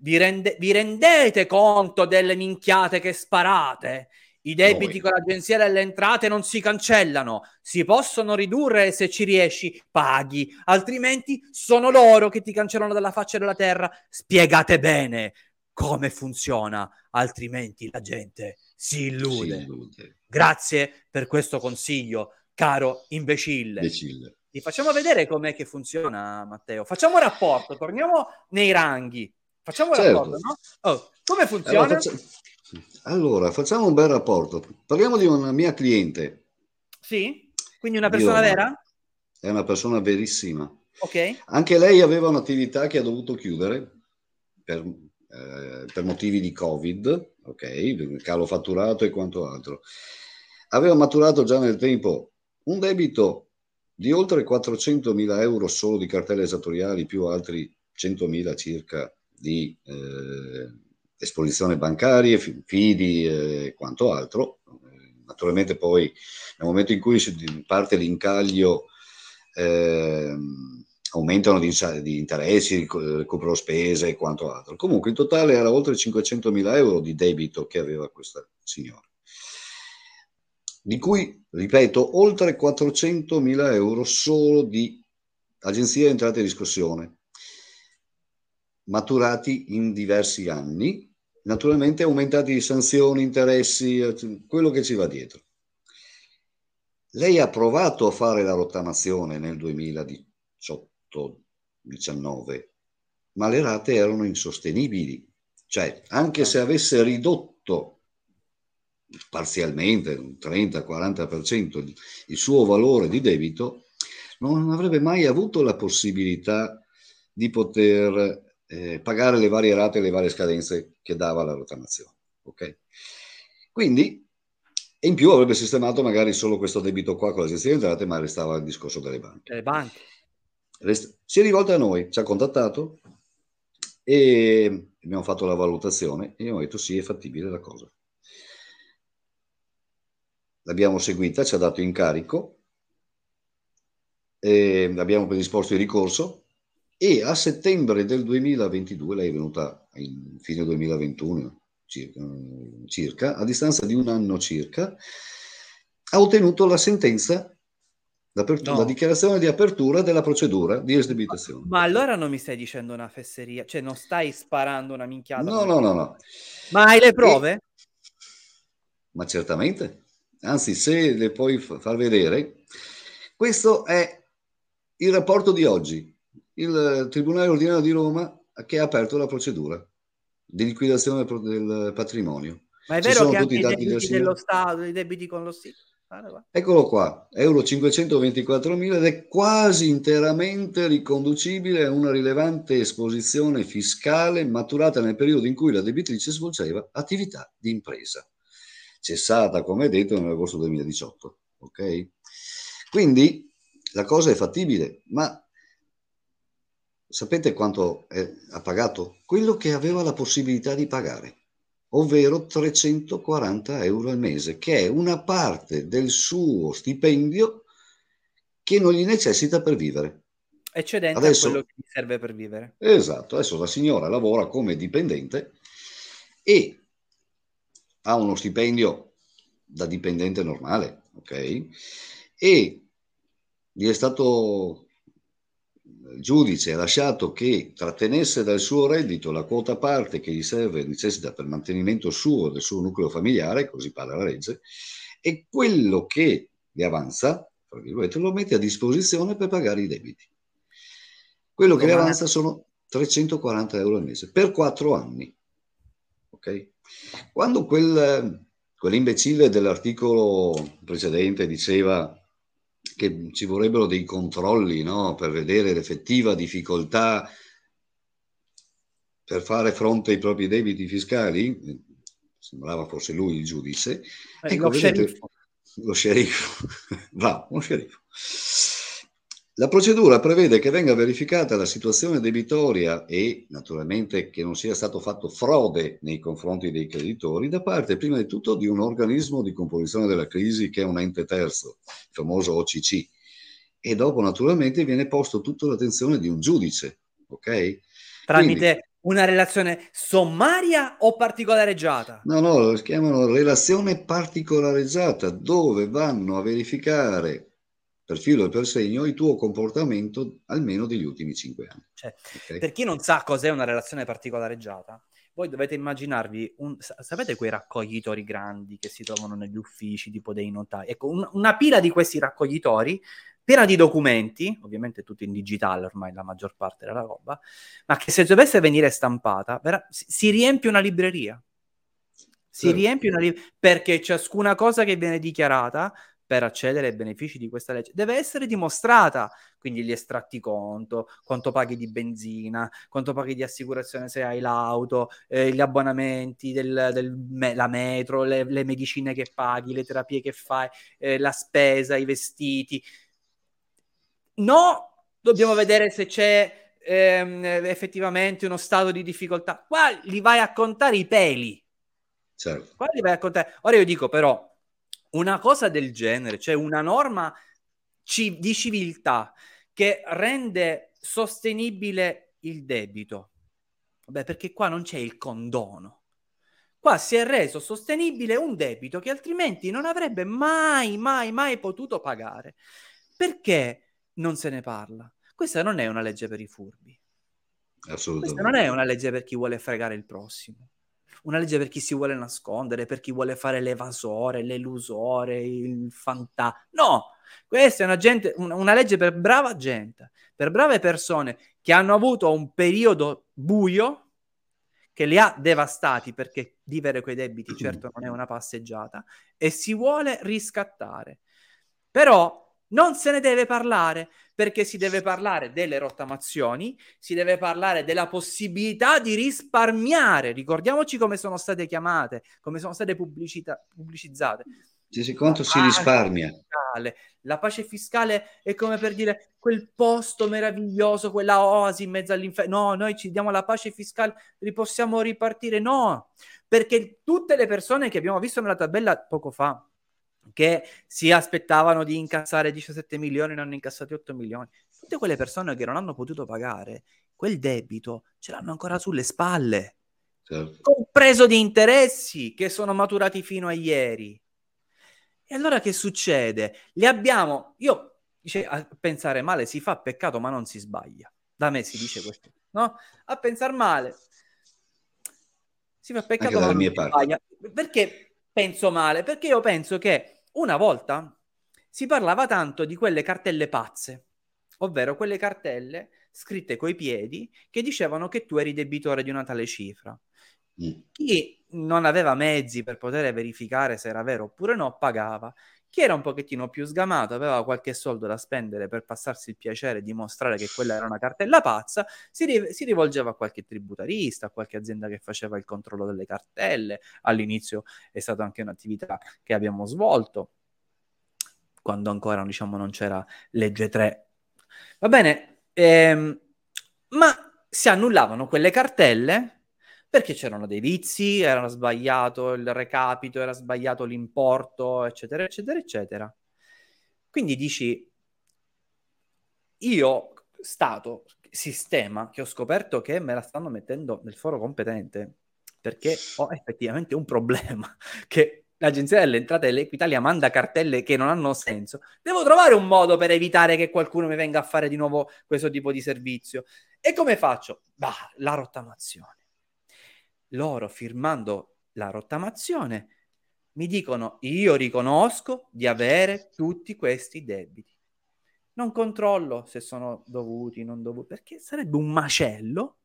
Vi, rende- vi rendete conto delle minchiate che sparate? I debiti Noi. con l'agenzia delle entrate non si cancellano, si possono ridurre se ci riesci, paghi, altrimenti sono loro che ti cancellano dalla faccia della terra. Spiegate bene come funziona, altrimenti la gente si illude. Sì, illude. Grazie per questo consiglio, caro imbecille. Imbecille. Ti facciamo vedere com'è che funziona, Matteo. Facciamo rapporto, torniamo nei ranghi. Facciamo Certo. rapporto, no? Oh, come funziona? Allora, faccia- allora, facciamo un bel rapporto. Parliamo di una mia cliente, Sì? Quindi una persona Io- vera? è una persona verissima. Ok. Anche lei aveva un'attività che ha dovuto chiudere per, eh, per motivi di Covid, ok, calo fatturato e quanto altro. Aveva maturato già nel tempo un debito di oltre 400.000 euro solo di cartelle esattoriali più altri 100.000 circa di eh, esposizioni bancarie, fi- fidi e quanto altro. Eh, Naturalmente poi nel momento in cui parte l'incaglio ehm, aumentano di, di interessi, recupero spese e quanto altro. Comunque in totale era oltre 500.000 euro di debito che aveva questa signora, di cui, ripeto, oltre 400.000 euro solo di agenzie entrate e riscossione, maturati in diversi anni, naturalmente aumentati di sanzioni, interessi, eh, quello che ci va dietro. Lei ha provato a fare la rottamazione nel 2018-19, ma le rate erano insostenibili. Cioè, anche se avesse ridotto parzialmente, un 30-40% il- il suo valore di debito, non avrebbe mai avuto la possibilità di poter eh, pagare le varie rate e le varie scadenze che dava la rottamazione. Ok? Quindi, e in più avrebbe sistemato magari solo questo debito qua con l'agenzia di entrate, ma restava il discorso delle banche. Le banche. Rest- si è rivolta a noi, ci ha contattato e abbiamo fatto la valutazione e abbiamo detto sì, è fattibile la cosa. L'abbiamo seguita, ci ha dato incarico, e abbiamo predisposto il ricorso e a settembre del 2022, lei è venuta in fine 2021 circa, circa, a distanza di un anno circa, ha ottenuto la sentenza, l'apertura- No. la dichiarazione di apertura della procedura di esdebitazione. Ma allora non mi stai dicendo una fesseria, cioè non stai sparando una minchiata. No, no, no, no. Ma hai le prove? Ma certamente, anzi, se le puoi far vedere, questo è il rapporto di oggi. Il Tribunale Ordinario di Roma che ha aperto la procedura di liquidazione del patrimonio. Ma è vero sono che tutti anche i debiti dello Stato, i debiti con lo Stato. Eccolo qua, euro 524.000 ed è quasi interamente riconducibile a una rilevante esposizione fiscale maturata nel periodo in cui la debitrice svolgeva attività di impresa, cessata, come detto, nell'agosto 2018. Ok? Quindi la cosa è fattibile, ma sapete quanto è- ha pagato? Quello che aveva la possibilità di pagare ovvero 340 euro al mese, che è una parte del suo stipendio che non gli necessita per vivere. Eccedente adesso, a quello che gli serve per vivere. Esatto, adesso la signora lavora come dipendente e ha uno stipendio da dipendente normale, ok? E gli è stato il giudice ha lasciato che trattenesse dal suo reddito la quota parte che gli serve, necessita per mantenimento suo, del suo nucleo familiare, così parla la legge, e quello che gli avanza, lo mette a disposizione per pagare i debiti. Quello che gli avanza sono 340 euro al mese per quattro anni. Okay? Quando quel, quell'imbecille dell'articolo precedente diceva che ci vorrebbero dei controlli no? per vedere l'effettiva difficoltà per fare fronte ai propri debiti fiscali, sembrava fosse lui il giudice, eh, ecco, lo, vedete, sceriffo. lo sceriffo, *laughs* bravo, uno sceriffo. La procedura prevede che venga verificata la situazione debitoria e naturalmente che non sia stato fatto frode nei confronti dei creditori da parte prima di tutto di un organismo di composizione della crisi che è un ente terzo, il famoso OCC, e dopo naturalmente viene posto tutta l'attenzione di un giudice, ok? Tramite Quindi, una relazione sommaria o particolareggiata? No, no, lo chiamano relazione particolareggiata, dove vanno a verificare per filo e per segno il tuo comportamento almeno degli ultimi cinque anni. Cioè, okay? Per chi non sa cos'è una relazione particolareggiata, voi dovete immaginarvi, un, sapete quei raccoglitori grandi che si trovano negli uffici, tipo dei notai? Ecco, un, una pila di questi raccoglitori piena di documenti, ovviamente tutto in digitale ormai la maggior parte della roba, ma che se dovesse venire stampata, vera, si, si riempie una libreria. Si sì. riempie una libreria perché ciascuna cosa che viene dichiarata per accedere ai benefici di questa legge deve essere dimostrata. Quindi gli estratti conto, quanto paghi di benzina, quanto paghi di assicurazione se hai l'auto, eh, gli abbonamenti, del, del me, la metro, le, le, medicine che paghi, le terapie che fai, eh, la spesa, i vestiti. No, dobbiamo vedere se c'è ehm, effettivamente uno stato di difficoltà. Qua li vai a contare i peli. Certo. Qua li vai a contare. Ora io dico però, una cosa del genere, cioè una norma ci- di civiltà che rende sostenibile il debito. Beh, perché qua non c'è il condono. Qua si è reso sostenibile un debito che altrimenti non avrebbe mai, mai, mai potuto pagare. Perché non se ne parla? Questa non è una legge per i furbi. Assolutamente. Questa non è una legge per chi vuole fregare il prossimo una legge per chi si vuole nascondere, per chi vuole fare l'evasore, l'elusore, il fantasma. No, questa è una, gente, una legge per brava gente, per brave persone che hanno avuto un periodo buio che li ha devastati perché vivere quei debiti certo non è una passeggiata e si vuole riscattare. Però non se ne deve parlare perché si deve parlare delle rottamazioni, si deve parlare della possibilità di risparmiare. Ricordiamoci come sono state chiamate, come sono state pubblicita- pubblicizzate. Sì, quanto si risparmia. Fiscale. La pace fiscale è come per dire quel posto meraviglioso, quella oasi in mezzo all'inferno. No, noi ci diamo la pace fiscale, li possiamo ripartire. No, perché tutte le persone che abbiamo visto nella tabella poco fa, che si aspettavano di incassare 17 milioni e ne hanno incassati 8 milioni. Tutte quelle persone che non hanno potuto pagare quel debito ce l'hanno ancora sulle spalle, certo. compreso di interessi che sono maturati fino a ieri. E allora che succede? Li abbiamo, io dice, a pensare male si fa peccato ma non si sbaglia. Da me si dice questo, no? A pensare male si fa peccato ma non si parte. sbaglia. Perché penso male? Perché io penso che una volta si parlava tanto di quelle cartelle pazze, ovvero quelle cartelle scritte coi piedi che dicevano che tu eri debitore di una tale cifra. Mm. Chi non aveva mezzi per poter verificare se era vero oppure no, pagava. Chi era un pochettino più sgamato, aveva qualche soldo da spendere per passarsi il piacere di dimostrare che quella era una cartella pazza, si, ri- si, rivolgeva a qualche tributarista, a qualche azienda che faceva il controllo delle cartelle. All'inizio è stata anche un'attività che abbiamo svolto, quando ancora diciamo, non c'era legge 3. Va bene, ehm, ma si annullavano quelle cartelle perché c'erano dei vizi, era sbagliato il recapito, era sbagliato l'importo, eccetera, eccetera, eccetera. Quindi dici, io stato, sistema che ho scoperto che me la stanno mettendo nel foro competente perché ho effettivamente un problema *laughs* che l'Agenzia delle Entrate dell'Equitalia manda cartelle che non hanno senso. Devo trovare un modo per evitare che qualcuno mi venga a fare di nuovo questo tipo di servizio. E come faccio? Bah, la rottamazione. Loro firmando la rottamazione mi dicono io riconosco di avere tutti questi debiti. Non controllo se sono dovuti, non dovuti, perché sarebbe un macello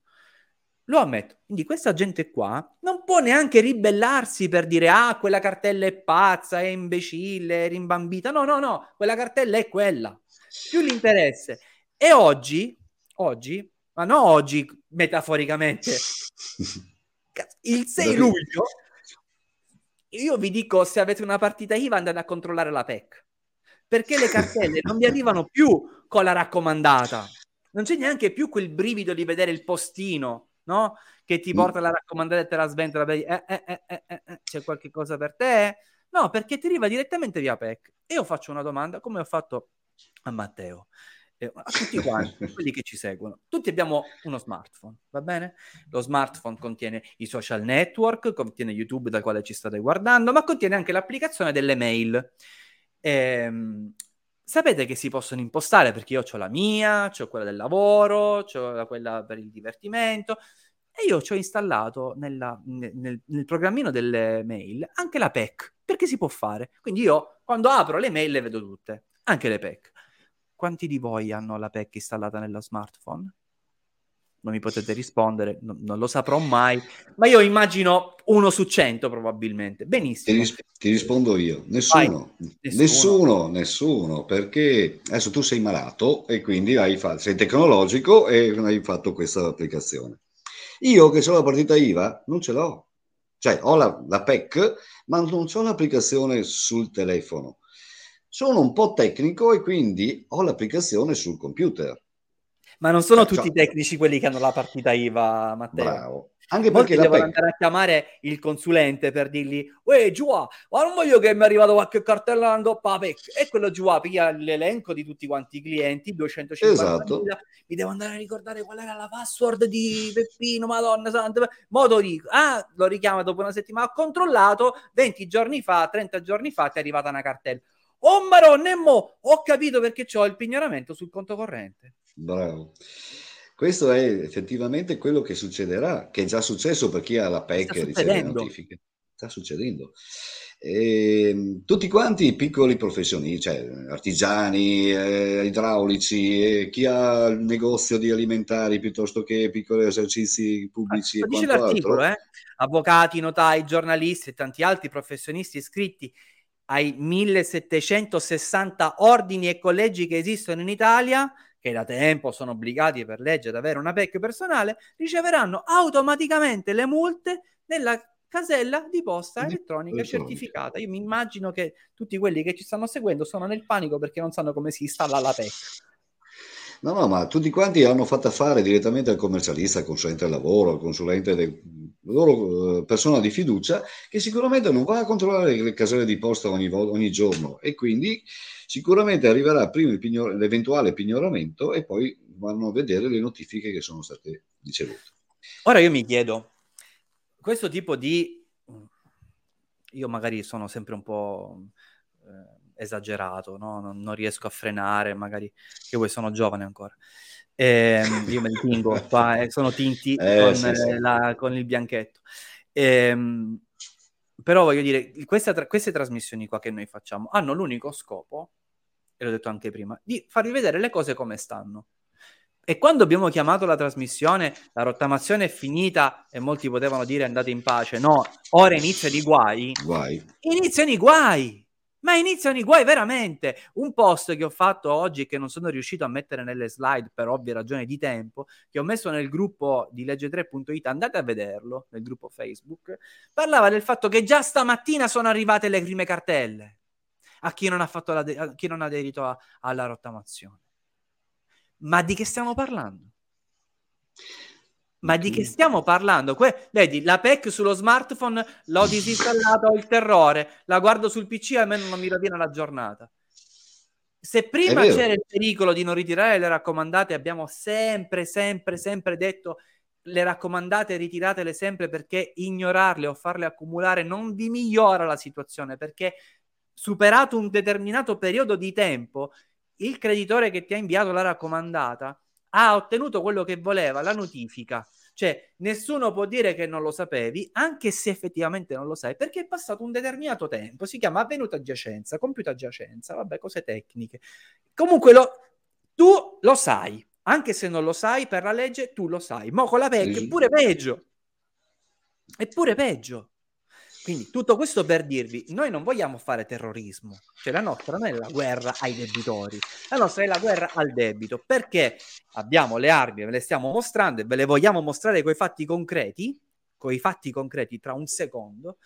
lo ammetto. Quindi questa gente qua non può neanche ribellarsi per dire ah, quella cartella è pazza, è imbecille, è rimbambita. No, no, no, quella cartella è quella. Più l'interesse. E oggi, oggi, ma no oggi metaforicamente, *laughs* il 6 luglio, io vi dico se avete una partita IVA andate a controllare la PEC. Perché le cartelle non vi arrivano più con la raccomandata. Non c'è neanche più quel brivido di vedere il postino no? Che ti mm. porta la raccomandata e te la sventola per dire, eh, eh, eh, eh, eh, c'è qualche cosa per te? No, perché ti arriva direttamente via PEC. E io faccio una domanda, come ho fatto a Matteo, eh, a tutti quanti, quelli che ci seguono. Tutti abbiamo uno smartphone, va bene? Lo smartphone contiene i social network, contiene YouTube dal quale ci state guardando, ma contiene anche l'applicazione delle mail. Ehm, sapete che si possono impostare perché io ho la mia, ho quella del lavoro, ho quella per il divertimento e io ci ho installato nella, nel, nel, programmino delle mail anche la PEC perché si può fare. Quindi io quando apro le mail le vedo tutte, anche le PEC. Quanti di voi hanno la PEC installata nello smartphone? non mi potete rispondere, no, non lo saprò mai, ma io immagino uno su cento probabilmente. Benissimo. Ti, ris- ti rispondo io, nessuno, nessuno, nessuno, nessuno, perché adesso tu sei malato e quindi hai fatto, sei tecnologico e hai fatto questa applicazione. Io che ho la partita IVA non ce l'ho, cioè ho la, la PEC, ma non ho l'applicazione sul telefono. Sono un po' tecnico e quindi ho l'applicazione sul computer ma non sono tutti i tecnici quelli che hanno la partita IVA, Matteo. Bravo. Anche perché devono PEC... andare a chiamare il consulente per dirgli Uè, Giua, ma non voglio che mi è arrivato qualche cartella non doppa PEC. E quello Giua piglia l'elenco di tutti quanti i clienti, 250 esatto. mi devo andare a ricordare qual era la password di Peppino, madonna santa. Modo dico, ah, lo richiama dopo una settimana, ho controllato, 20 giorni fa, 30 giorni fa ti è arrivata una cartella. Oh maronna, mo ho capito perché ho il pignoramento sul conto corrente. Bravo. Questo è effettivamente quello che succederà, che è già successo per chi ha la PEC e riceve le notifiche. Sta succedendo. E, ehm, tutti quanti i piccoli professionisti, cioè artigiani, eh, idraulici, eh, chi ha il negozio di alimentari piuttosto che piccoli esercizi pubblici. Ah, dice l'articolo, eh? avvocati, notai, giornalisti e tanti altri professionisti iscritti ai 1760 ordini e collegi che esistono in Italia che da tempo sono obbligati per legge ad avere una PEC personale, riceveranno automaticamente le multe nella casella di posta elettronica di certificata. Io mi immagino che tutti quelli che ci stanno seguendo sono nel panico perché non sanno come si installa la PEC. No, no, ma tutti quanti hanno fatto fare direttamente al commercialista, al consulente del lavoro, al consulente del loro eh, persona di fiducia, che sicuramente non va a controllare le caselle di posta ogni, ogni giorno e quindi sicuramente arriverà prima pignor- l'eventuale pignoramento e poi vanno a vedere le notifiche che sono state ricevute. Ora io mi chiedo, questo tipo di... Io magari sono sempre un po'... Eh, esagerato, no? non, non, riesco a frenare, magari che voi sono giovane ancora. Eh, *laughs* io me li tingo qua, eh, sono tinti eh, con, sì, sì. La, con, il bianchetto. Eh, però voglio dire, questa, queste trasmissioni qua che noi facciamo hanno l'unico scopo, e l'ho detto anche prima, di farvi vedere le cose come stanno. E quando abbiamo chiamato la trasmissione, la rottamazione è finita e molti potevano dire andate in pace. No, ora iniziano i guai. guai. Iniziano i guai ma iniziano i guai veramente. Un post che ho fatto oggi che non sono riuscito a mettere nelle slide per ovvie ragioni di tempo, che ho messo nel gruppo di legge3.it, andate a vederlo nel gruppo Facebook, parlava del fatto che già stamattina sono arrivate le prime cartelle a chi non ha, fatto la de- chi non ha aderito a- alla rottamazione. Ma di che stiamo parlando? Ma di che stiamo parlando? Que- vedi, la PEC sullo smartphone l'ho disinstallata, ho il terrore, la guardo sul PC e almeno non mi rovina la giornata. Se prima c'era il pericolo di non ritirare le raccomandate, abbiamo sempre, sempre, sempre detto le raccomandate ritiratele sempre perché ignorarle o farle accumulare non vi migliora la situazione perché superato un determinato periodo di tempo il creditore che ti ha inviato la raccomandata ha ottenuto quello che voleva, la notifica. Cioè, nessuno può dire che non lo sapevi, anche se effettivamente non lo sai, perché è passato un determinato tempo. Si chiama avvenuta giacenza, compiuta giacenza, vabbè, cose tecniche. Comunque, lo, tu lo sai, anche se non lo sai per la legge, tu lo sai. Mo con la PEC è pure peggio. È pure peggio. Quindi tutto questo per dirvi, noi non vogliamo fare terrorismo, cioè la nostra non è la guerra ai debitori, la nostra è la guerra al debito, perché abbiamo le armi, ve le stiamo mostrando e ve le vogliamo mostrare con i fatti concreti, con i fatti concreti tra un secondo,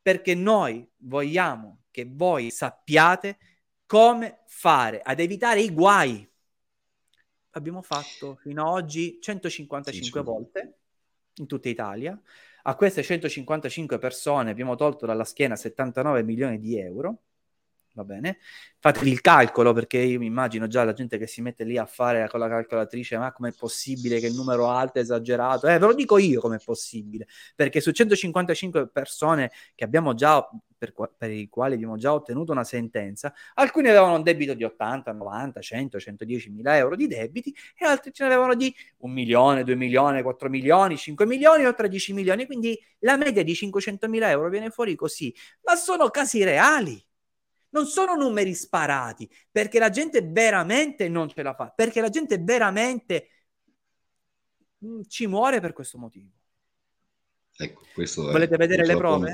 perché noi vogliamo che voi sappiate come fare ad evitare i guai. Abbiamo fatto fino ad oggi 155 sì, volte in tutta Italia a queste 155 persone abbiamo tolto dalla schiena 79 milioni di euro. Va bene? Fatevi il calcolo perché io mi immagino già la gente che si mette lì a fare con la calcolatrice, ma com'è possibile che il numero alto è esagerato? Eh, ve lo dico io com'è possibile, perché su 155 persone che abbiamo già per, per, i quali abbiamo già ottenuto una sentenza, alcuni avevano un debito di 80, 90, 100, 110 mila euro di debiti e altri ce ne avevano di 1 milione, 2 milioni, 4 milioni, 5 milioni o 13 milioni, quindi la media di 500 mila euro viene fuori così, ma sono casi reali. Non sono numeri sparati, perché la gente veramente non ce la fa, perché la gente veramente mm, ci muore per questo motivo. Ecco, questo Volete vedere le prove?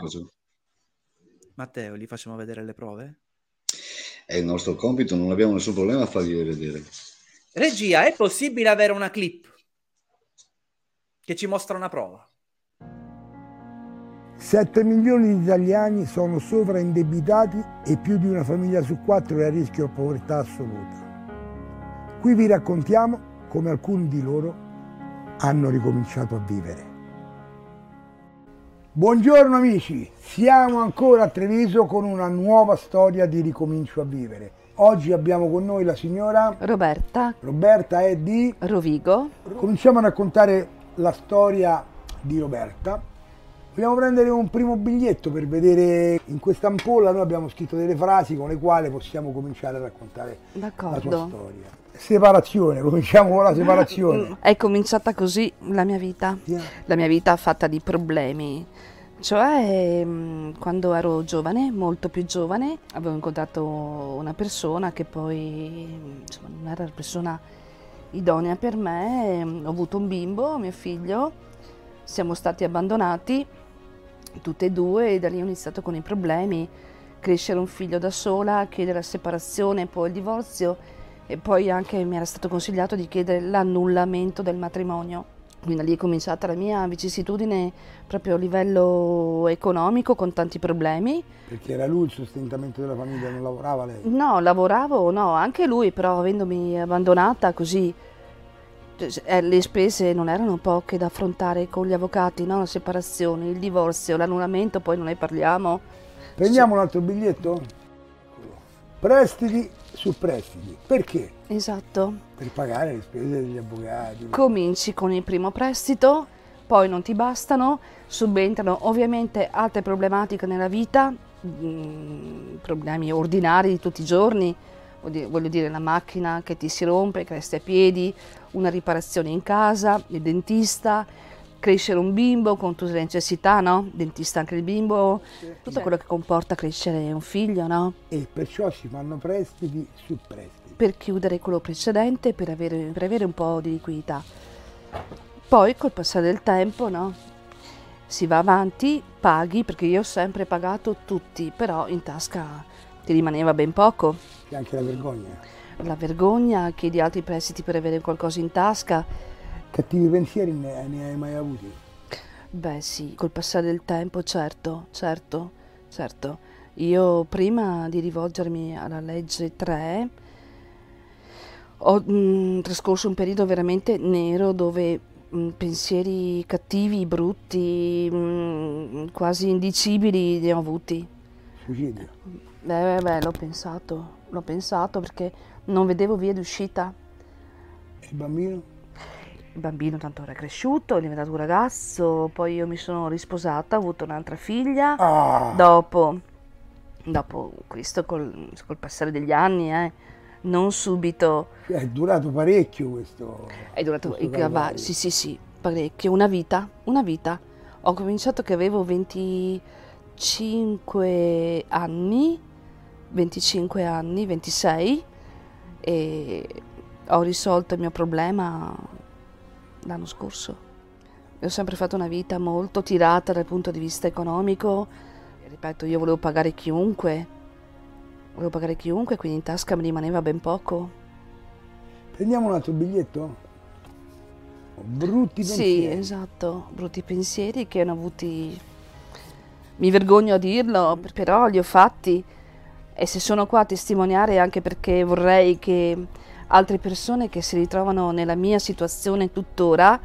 Matteo, gli facciamo vedere le prove? È il nostro compito, non abbiamo nessun problema a fargliele vedere. Regia, è possibile avere una clip che ci mostra una prova? 7 milioni di italiani sono sovraindebitati e più di una famiglia su quattro è a rischio povertà assoluta. Qui vi raccontiamo come alcuni di loro hanno ricominciato a vivere. Buongiorno amici, siamo ancora a Treviso con una nuova storia di ricomincio a vivere. Oggi abbiamo con noi la signora Roberta. Roberta è di Rovigo. Cominciamo a raccontare la storia di Roberta. Vogliamo prendere un primo biglietto per vedere in questa ampolla noi abbiamo scritto delle frasi con le quali possiamo cominciare a raccontare la tua storia. Separazione, cominciamo con la separazione. *laughs* È cominciata così la mia vita, yeah. la mia vita fatta di problemi. Cioè, mm, quando ero giovane, molto più giovane, avevo incontrato una persona che poi insomma, non era la persona idonea per me, ho avuto un bimbo, mio figlio, siamo stati abbandonati tutte e due e da lì ho iniziato con i problemi, crescere un figlio da sola, chiedere la separazione, poi il divorzio e poi anche mi era stato consigliato di chiedere l'annullamento del matrimonio. Quindi da lì è cominciata la mia vicissitudine proprio a livello economico con tanti problemi. Perché era lui il sostentamento della famiglia, non lavorava lei? No, lavoravo, no, anche lui, però avendomi abbandonata così eh, le spese non erano poche da affrontare con gli avvocati, no? la separazione, il divorzio, l'annullamento, poi non ne parliamo. Prendiamo un altro biglietto? Prestiti su prestiti. Perché? Esatto. Per pagare le spese degli avvocati. Cominci con il primo prestito, poi non ti bastano, subentrano ovviamente altre problematiche nella vita, mh, mm, problemi ordinari di tutti i giorni, voglio dire la macchina che ti si rompe, che resti a piedi, una riparazione in casa, il dentista, crescere un bimbo con tutte le necessità, no? Dentista anche il bimbo, tutto quello che comporta crescere un figlio, no? E perciò si fanno prestiti su prestiti. Per chiudere quello precedente, per avere, per avere un po' di liquidità. Poi col passare del tempo, no? Si va avanti, paghi, perché io ho sempre pagato tutti, però in tasca ti rimaneva ben poco. E anche la vergogna. La vergogna, chiedi altri prestiti per avere qualcosa in tasca Cattivi pensieri ne, ne hai mai avuti? Beh sì, col passare del tempo, certo, certo, certo. Io prima di rivolgermi alla legge 3 ho mh, mm, trascorso un periodo veramente nero dove mh, mm, pensieri cattivi, brutti, mh, mm, quasi indicibili ne ho avuti. Suicidio? Beh, beh, l'ho pensato. l'ho pensato perché non vedevo via di uscita. E il bambino? Il bambino tanto era cresciuto, è diventato un ragazzo, poi io mi sono risposata, ho avuto un'altra figlia. Ah, Dopo, dopo questo col, col passare degli anni, eh, non subito, è durato parecchio questo. è durato questo cava- calvario. sì sì sì, parecchio, una vita, una vita. Ho cominciato che avevo 25 anni, 25 anni, 26 e ho risolto il mio problema l'anno scorso. Ho sempre fatto una vita molto tirata dal punto di vista economico. Ripeto, io volevo pagare chiunque, volevo pagare chiunque, quindi in tasca mi rimaneva ben poco. Prendiamo un altro biglietto? Brutti Sì, pensieri. esatto, brutti pensieri che hanno avuti, mi vergogno a dirlo, però li ho fatti e se sono qua a testimoniare è anche perché vorrei che altre persone che si ritrovano nella mia situazione tuttora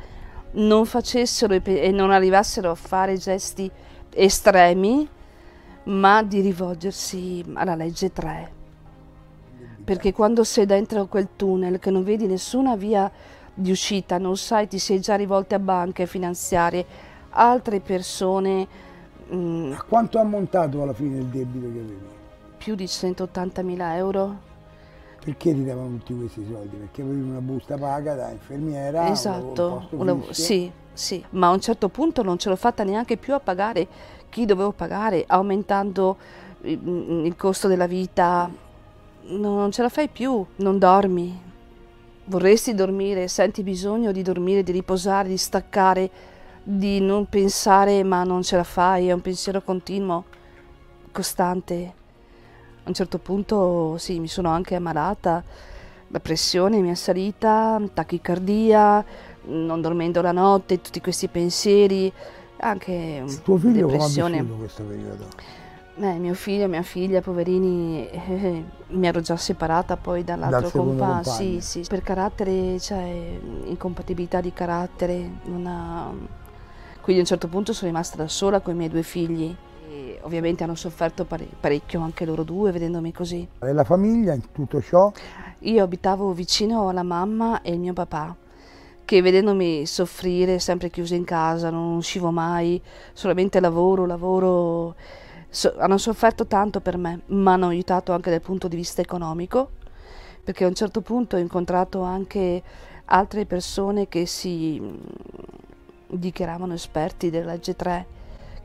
non facessero e non arrivassero a fare gesti estremi, ma di rivolgersi alla legge 3. Perché quando sei dentro quel tunnel che non vedi nessuna via di uscita, non sai, ti sei già rivolti a banche finanziarie, altre persone, mm, A quanto ha ammontato alla fine il debito che avevi? più di 180.000 euro. Perché ti davano tutti questi soldi? Perché avevi una busta paga da infermiera, esatto, un posto un lav- fisso. sì, sì, ma a un certo punto non ce l'ho fatta neanche più a pagare chi dovevo pagare, aumentando il, il costo della vita, no- non ce la fai più, non dormi. Vorresti dormire, senti bisogno di dormire, di riposare, di staccare, di non pensare, ma non ce la fai, è un pensiero continuo, costante. A un certo punto sì, mi sono anche ammalata, la pressione mi è salita, tachicardia, non dormendo la notte, tutti questi pensieri, anche Il tuo figlio depressione. vissuto questo periodo? Eh, mio figlio, mia figlia, poverini, eh, mi ero già separata poi dall'altro compagno. compagno. Sì, sì, per carattere, cioè, incompatibilità di carattere, non ha... quindi a un certo punto sono rimasta da sola con i miei due figli. E ovviamente hanno sofferto pare- parecchio anche loro due vedendomi così. E la famiglia in tutto ciò? Io abitavo vicino alla mamma e il mio papà, che vedendomi soffrire, sempre chiusa in casa, non uscivo mai, solamente lavoro, lavoro, so- hanno sofferto tanto per me, ma hanno aiutato anche dal punto di vista economico, perché a un certo punto ho incontrato anche altre persone che si dichiaravano esperti della legge 3,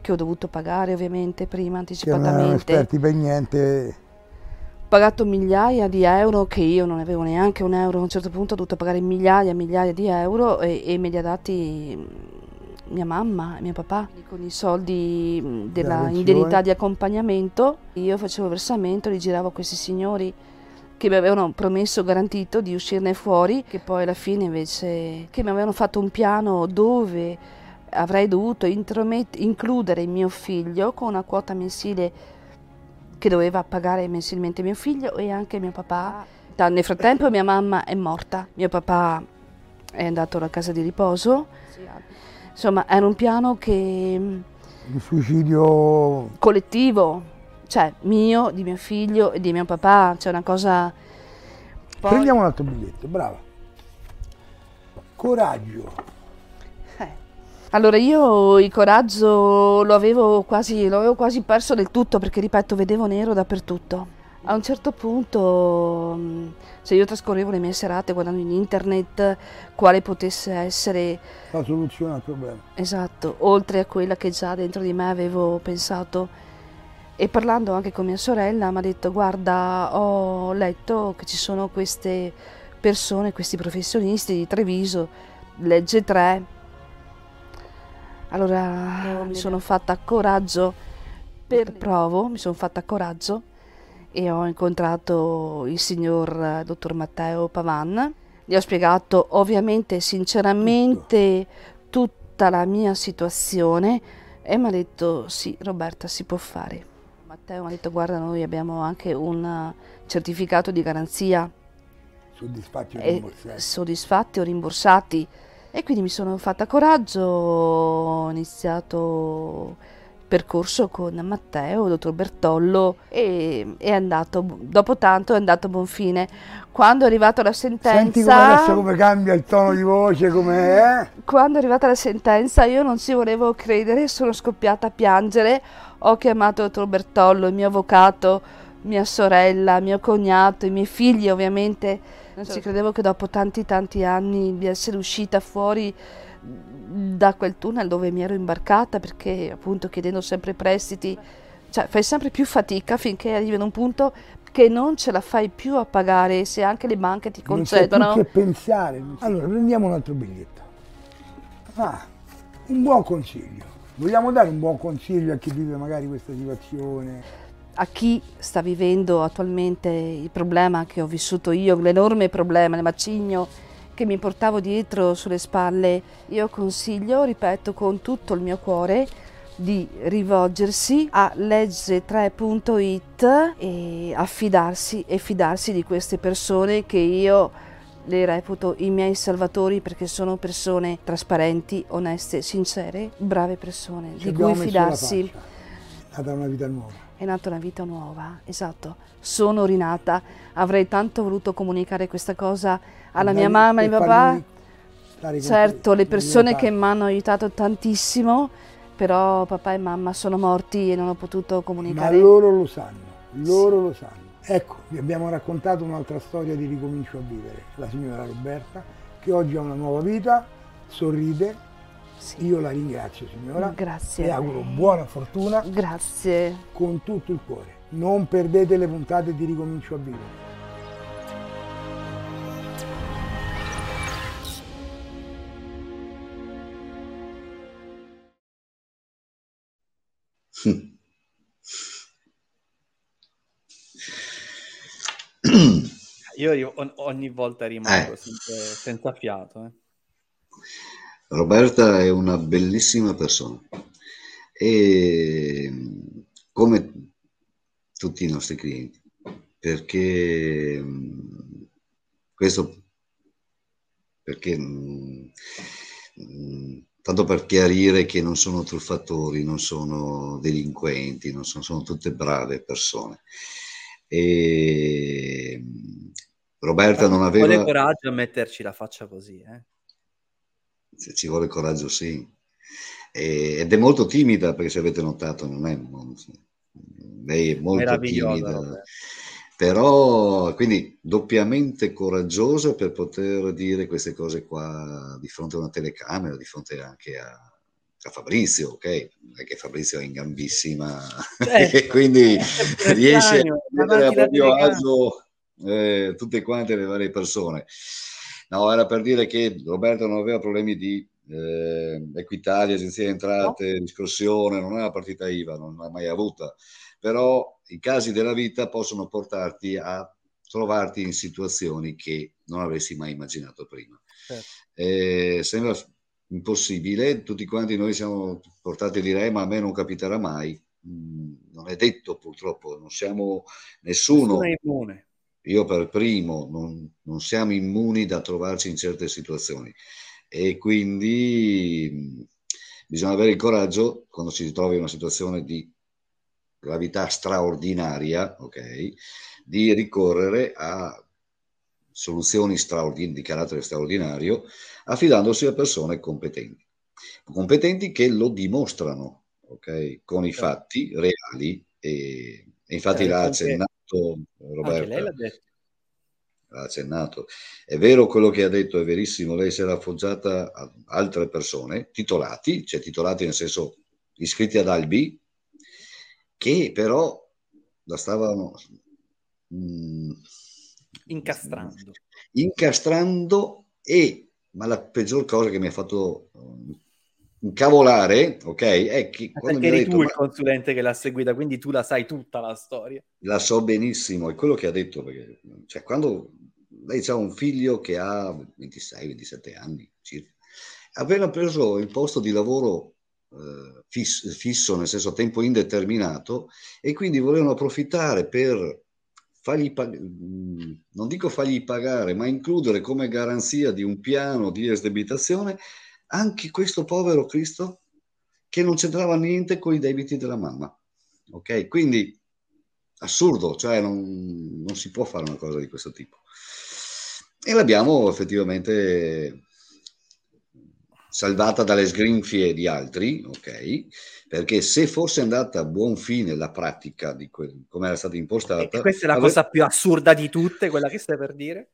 che ho dovuto pagare ovviamente prima Che non anticipatamente esperti per niente. pagato migliaia di euro che io non avevo neanche un euro, a un certo punto ho dovuto pagare migliaia e migliaia di euro e, e me li ha dati mm, mia mamma e mio papà con i soldi mm, Della indennità di accompagnamento. Io facevo versamento, li giravo a questi signori che mi avevano promesso garantito di uscirne fuori, che poi alla fine invece che mi avevano fatto un piano dove avrei dovuto intromet- includere mio figlio con una quota mensile che doveva pagare mensilmente mio figlio e anche mio papà. Da- Nel frattempo mia mamma è morta, mio papà è andato alla casa di riposo. Insomma, era un piano che Il suicidio collettivo, cioè mio, di mio figlio e di mio papà, c'è una cosa Poi- Prendiamo un altro biglietto, brava. Coraggio. Eh. Allora io il coraggio lo avevo quasi, lo avevo quasi perso del tutto perché ripeto vedevo nero dappertutto. A un certo punto, se io trascorrevo le mie serate guardando in internet quale potesse essere La soluzione al problema. Esatto, oltre a quella che già dentro di me avevo pensato e parlando anche con mia sorella mi ha detto guarda ho letto che ci sono queste persone, questi professionisti di Treviso, legge 3. Allora mi sono fatta coraggio per provo, mi sono fatta coraggio e ho incontrato il signor eh, dottor Matteo Pavan. Gli ho spiegato ovviamente sinceramente tutta la mia situazione e mi ha detto sì Roberta si può fare. Matteo mi ha detto guarda noi abbiamo anche un eh, certificato di garanzia Soddisfatti o rimborsati. soddisfatti o rimborsati. E quindi mi sono fatta coraggio, ho iniziato percorso con Matteo, dottor Bertollo e è andato, dopo tanto è andato a buon fine. Quando è arrivata la sentenza... Senti come adesso come cambia il tono di voce, come è? Quando è arrivata la sentenza io non ci volevo credere, sono scoppiata a piangere, ho chiamato il dottor Bertollo, il mio avvocato, mia sorella, mio cognato, i miei figli ovviamente. Non ci credevo che dopo tanti tanti anni di essere uscita fuori da quel tunnel dove mi ero imbarcata perché appunto chiedendo sempre prestiti, cioè fai sempre più fatica finché arrivi ad un punto che non ce la fai più a pagare se anche le banche ti concedono. Non più che pensare. Allora, prendiamo un altro biglietto. Ah, un buon consiglio. Vogliamo dare un buon consiglio a chi vive magari questa situazione? A chi sta vivendo attualmente il problema che ho vissuto io, l'enorme problema, il macigno che mi portavo dietro sulle spalle, io consiglio, ripeto con tutto il mio cuore, di rivolgersi a legge3.it e affidarsi e fidarsi di queste persone che io le reputo i miei salvatori perché sono persone trasparenti, oneste, sincere, brave persone Ci di cui fidarsi. È nata una vita nuova. È nata una vita nuova, esatto. Sono rinata. Avrei tanto voluto comunicare questa cosa alla mia mamma e mio papà. Certo, le persone che mi hanno aiutato tantissimo, però papà e mamma sono morti e non ho potuto comunicare. Ma loro lo sanno, loro sì. lo sanno. Ecco, vi abbiamo raccontato un'altra storia di ricomincio a vivere. La signora Roberta, che oggi ha una nuova vita, sorride. Sì. Io la ringrazio signora. Grazie. Le auguro buona fortuna. Grazie. Con tutto il cuore. Non perdete le puntate di ricomincio a vivere. Io ogni volta rimango eh. senza, fiato. Eh. Roberta è una bellissima persona e come tutti i nostri clienti, perché questo perché tanto per chiarire che non sono truffatori, non sono delinquenti, non sono, sono tutte brave persone. E Roberta non aveva... Vuole coraggio a metterci la faccia così, eh? Se ci vuole coraggio, sì. E, ed è molto timida, perché se avete notato, non è... Lei è molto timida. Vabbè però quindi doppiamente coraggiosa per poter dire queste cose qua di fronte a una telecamera, di fronte anche a, a Fabrizio, ok? Perché Fabrizio è in gambissima certo. e *laughs* quindi riesce a mettere a proprio agio eh, tutte quante le varie persone. No, era per dire che Roberto non aveva problemi di eh, Equitalia, agenzia di entrate, no. discorsione, non è una partita IVA, non l'ha mai avuta però i casi della vita possono portarti a trovarti in situazioni che non avresti mai immaginato prima. Certo. Eh, sembra impossibile, tutti quanti noi siamo portati a dire ma a me non capiterà mai, mm, non è detto purtroppo, non siamo nessuno, nessuno io per primo, non, non, siamo immuni da trovarci in certe situazioni. E quindi mm, bisogna avere il coraggio quando si trova in una situazione di gravità straordinaria, ok, di ricorrere a soluzioni straordin- di carattere straordinario affidandosi a persone competenti, competenti che lo dimostrano, ok, con i certo. fatti reali e, e infatti eh, l'ha accennato Roberta. L'ha accennato. È vero quello che ha detto, è verissimo, lei si era appoggiata a altre persone, titolati, cioè titolati nel senso iscritti ad Albi, che però la stavano mm, incastrando. incastrando e ma la peggior cosa che mi ha fatto um, incavolare, ok, è che quando eri detto, tu il consulente che l'ha seguita, quindi tu la sai tutta la storia. La so benissimo, è quello che ha detto, perché cioè, quando lei ha un figlio che ha 26-27 anni circa, appena preso il posto di lavoro eh, fisso, fisso, nel senso a tempo indeterminato, e quindi volevano approfittare per fargli pagare, mm, non dico fargli pagare, ma includere come garanzia di un piano di esdebitazione anche questo povero Cristo che non c'entrava niente con i debiti della mamma. Ok? Quindi assurdo, cioè non, non si può fare una cosa di questo tipo. E l'abbiamo effettivamente salvata dalle sgrinfie di altri, ok? Perché se fosse andata a buon fine la pratica di que- come era stata impostata... E questa è la avrebbe... cosa più assurda di tutte, quella che stai per dire?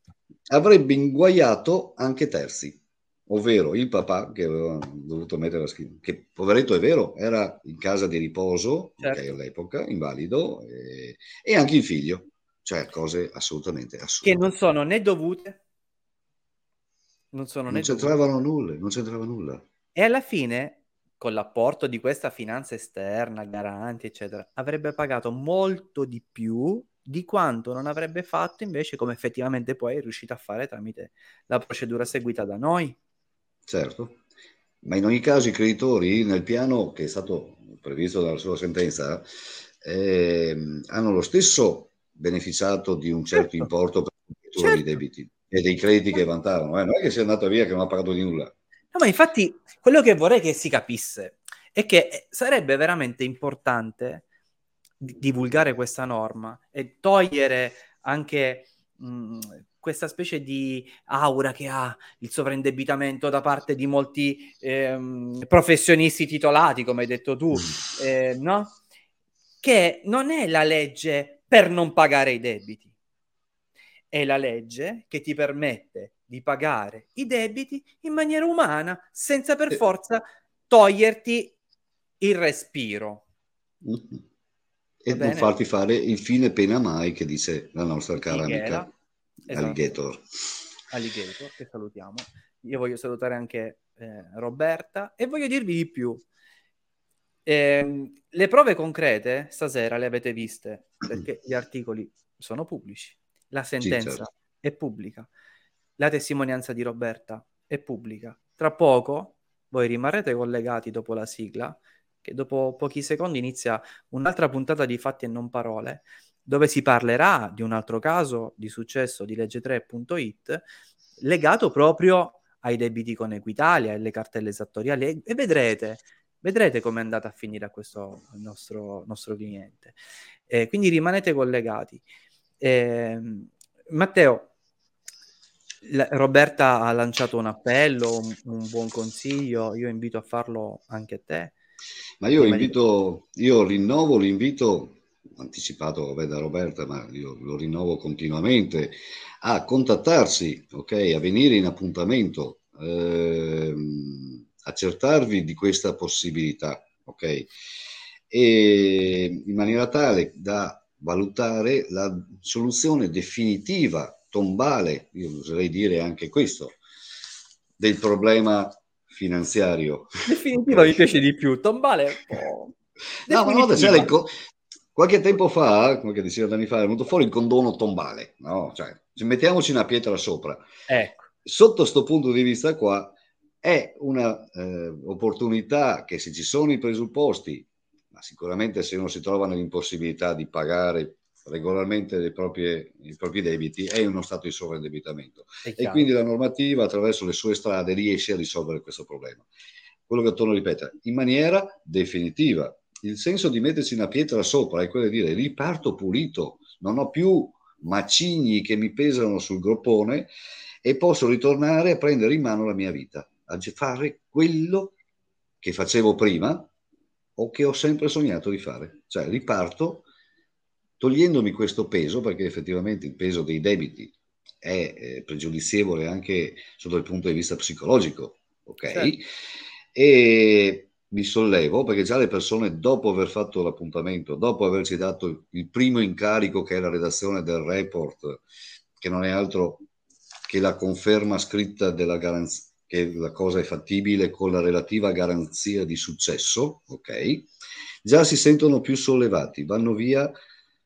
Avrebbe inguaiato anche terzi, ovvero il papà che aveva dovuto mettere la scritta, che poveretto è vero, era in casa di riposo certo. okay, all'epoca, invalido, e, e anche il figlio, cioè cose assolutamente assurde. Che non sono né dovute non sono non c'entravano nulla, non c'entrava nulla. E alla fine, con l'apporto di questa finanza esterna, garanti, eccetera, avrebbe pagato molto di più di quanto non avrebbe fatto invece come effettivamente poi è riuscito a fare tramite la procedura seguita da noi. Certo, ma in ogni caso i creditori nel piano che è stato previsto dalla sua sentenza eh, hanno lo stesso beneficiato di un certo, certo. importo per certo. dei debiti e dei crediti che vantavano. Eh? Non è che sia andata via che non ha pagato di nulla. No, ma infatti quello che vorrei che si capisse è che eh, sarebbe veramente importante divulgare questa norma e togliere anche mh, questa specie di aura che ha il sovraindebitamento da parte di molti ehm, professionisti titolati, come hai detto tu, mm. eh, no? Che non è la legge per non pagare i debiti è la legge che ti permette di pagare i debiti in maniera umana senza per forza toglierti il respiro. Mm-hmm. E non farti fare il fine pena mai che dice la nostra cara Michela, amica esatto. Alligator. Alligator, che salutiamo. Io voglio salutare anche eh, Roberta e voglio dirvi di più. Eh, le prove concrete stasera le avete viste *clears throat* perché gli articoli sono pubblici. La sentenza sì, certo. è pubblica. La testimonianza di Roberta è pubblica. Tra poco voi rimarrete collegati dopo la sigla, che dopo pochi secondi inizia un'altra puntata di fatti e non parole, dove si parlerà di un altro caso di successo di legge3.it legato proprio ai debiti con Equitalia e alle cartelle esattoriali e vedrete, vedrete come è andata a finire a questo nostro, nostro cliente. Eh, quindi rimanete collegati. Eh, Matteo, la, Roberta ha lanciato un appello, un, un, buon consiglio, io invito a farlo anche a te. Ma io invito, io rinnovo l'invito anticipato vabbè, da Roberta, ma io lo rinnovo continuamente, a contattarsi, ok, a venire in appuntamento, ehm, accertarvi di questa possibilità, ok, e in maniera tale da valutare la soluzione definitiva, tombale, io oserei dire anche questo, del problema finanziario. Definitiva mi piace di più, tombale un *laughs* No, ma no, c'era co- qualche tempo fa, qualche decina di anni fa, è venuto fuori il condono tombale, no? Cioè, mettiamoci una pietra sopra. Ecco. Sotto questo punto di vista qua, è un'opportunità eh, che se ci sono i presupposti ma sicuramente se uno si trova nell'impossibilità di pagare regolarmente proprie, i propri debiti è in uno stato di sovraindebitamento e quindi la normativa attraverso le sue strade riesce a risolvere questo problema. Quello che torno a ripetere, in maniera definitiva. Il senso di metterci una pietra sopra è quello di dire riparto pulito, non ho più macigni che mi pesano sul groppone e posso ritornare a prendere in mano la mia vita, a fare quello che facevo prima, o che ho sempre sognato di fare. Cioè riparto togliendomi questo peso, perché effettivamente il peso dei debiti è eh, pregiudizievole anche sotto il punto di vista psicologico, ok? Certo. E mi sollevo perché già le persone dopo aver fatto l'appuntamento, dopo averci dato il primo incarico che è la redazione del report, che non è altro che la conferma scritta della garanzia che la cosa è fattibile con la relativa garanzia di successo, ok? Già si sentono più sollevati, vanno via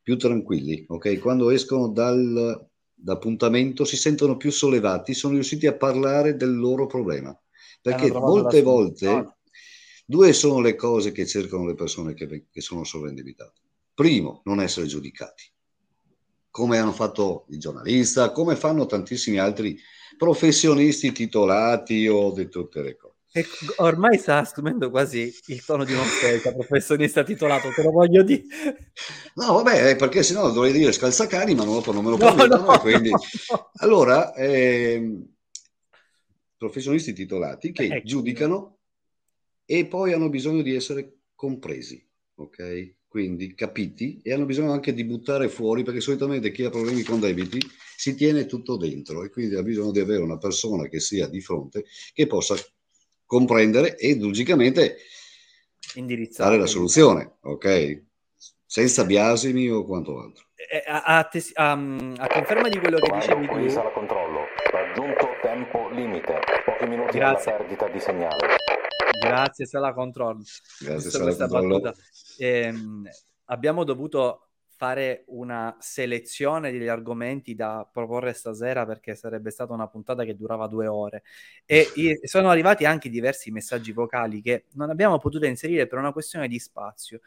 più tranquilli, ok? Quando escono dal, dall'appuntamento si sentono più sollevati, sono riusciti a parlare del loro problema. Perché molte volte due sono le cose che cercano le persone che, che sono sovraindebitate. Primo, non essere giudicati, come hanno fatto i giornalisti, come fanno tantissimi altri professionisti titolati o di tutte le cose. E ormai sta assumendo quasi il tono di un'offerta, professionista titolato, te lo voglio dire. No, vabbè, perché sennò dovrei dire scalzacani, ma dopo non me lo permettono. No, no, quindi... no. Allora, eh, professionisti titolati che ecco. giudicano e poi hanno bisogno di essere compresi, ok? Quindi capiti e hanno bisogno anche di buttare fuori perché solitamente chi ha problemi con debiti si tiene tutto dentro e quindi ha bisogno di avere una persona che sia di fronte che possa comprendere e logicamente dare la soluzione, ok? Senza biasimi o quanto altro. Eh, a, a, tes- a, a conferma di quello che dicevi tu... Sala controllo, raggiunto tempo limite, pochi minuti Grazie. alla perdita di segnale. Grazie Sala Controllo. Grazie Sala Controllo. Ehm, abbiamo dovuto fare una selezione degli argomenti da proporre stasera perché sarebbe stata una puntata che durava due ore e sono arrivati anche diversi messaggi vocali che non abbiamo potuto inserire per una questione di spazio.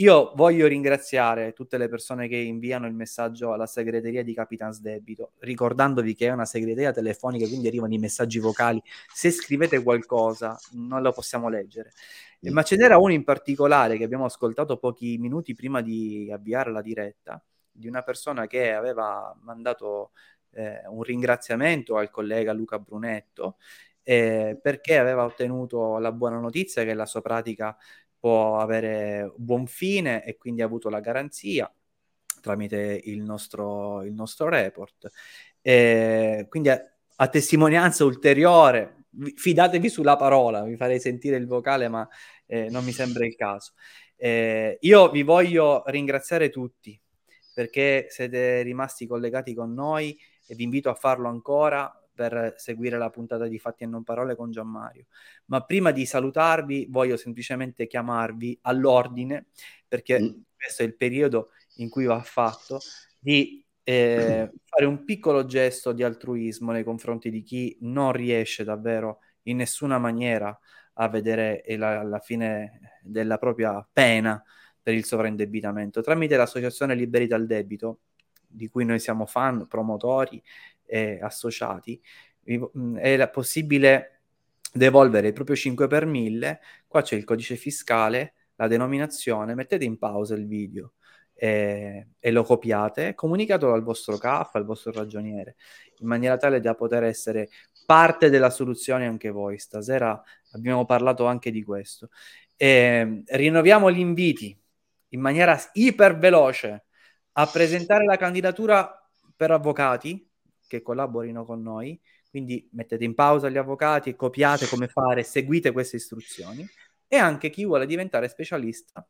Io voglio ringraziare tutte le persone che inviano il messaggio alla segreteria di Capitans Debito, ricordandovi che è una segreteria telefonica, quindi arrivano i messaggi vocali. Se scrivete qualcosa, non lo possiamo leggere. Ma ce n'era uno in particolare che abbiamo ascoltato pochi minuti prima di avviare la diretta, di una persona che aveva mandato eh, un ringraziamento al collega Luca Brunetto eh, perché aveva ottenuto la buona notizia che la sua pratica può avere buon fine e quindi ha avuto la garanzia tramite il nostro, il nostro report. E quindi a, a, testimonianza ulteriore, fidatevi sulla parola, vi farei sentire il vocale, ma eh, non mi sembra il caso. Eh, io vi voglio ringraziare tutti perché siete rimasti collegati con noi e vi invito a farlo ancora per seguire la puntata di Fatti e non parole con Gianmario. Ma prima di salutarvi voglio semplicemente chiamarvi all'ordine, perché mm. questo è il periodo in cui va fatto, di eh, *clears throat* fare un piccolo gesto di altruismo nei confronti di chi non riesce davvero in nessuna maniera a vedere la, la fine della propria pena per il sovraindebitamento. Tramite l'associazione Liberi dal Debito, di cui noi siamo fan, promotori eh, associati, mm, è possibile devolvere il proprio 5 per 1000, qua c'è il codice fiscale, la denominazione, mettete in pausa il video e, e lo copiate, comunicatelo al vostro CAF, al vostro ragioniere, in maniera tale da poter essere parte della soluzione anche voi. Stasera abbiamo parlato anche di questo. E, rinnoviamo gli inviti in maniera iper veloce a presentare la candidatura per avvocati che collaborino con noi. Quindi mettete in pausa gli avvocati, copiate come fare, seguite queste istruzioni. E anche chi vuole diventare specialista,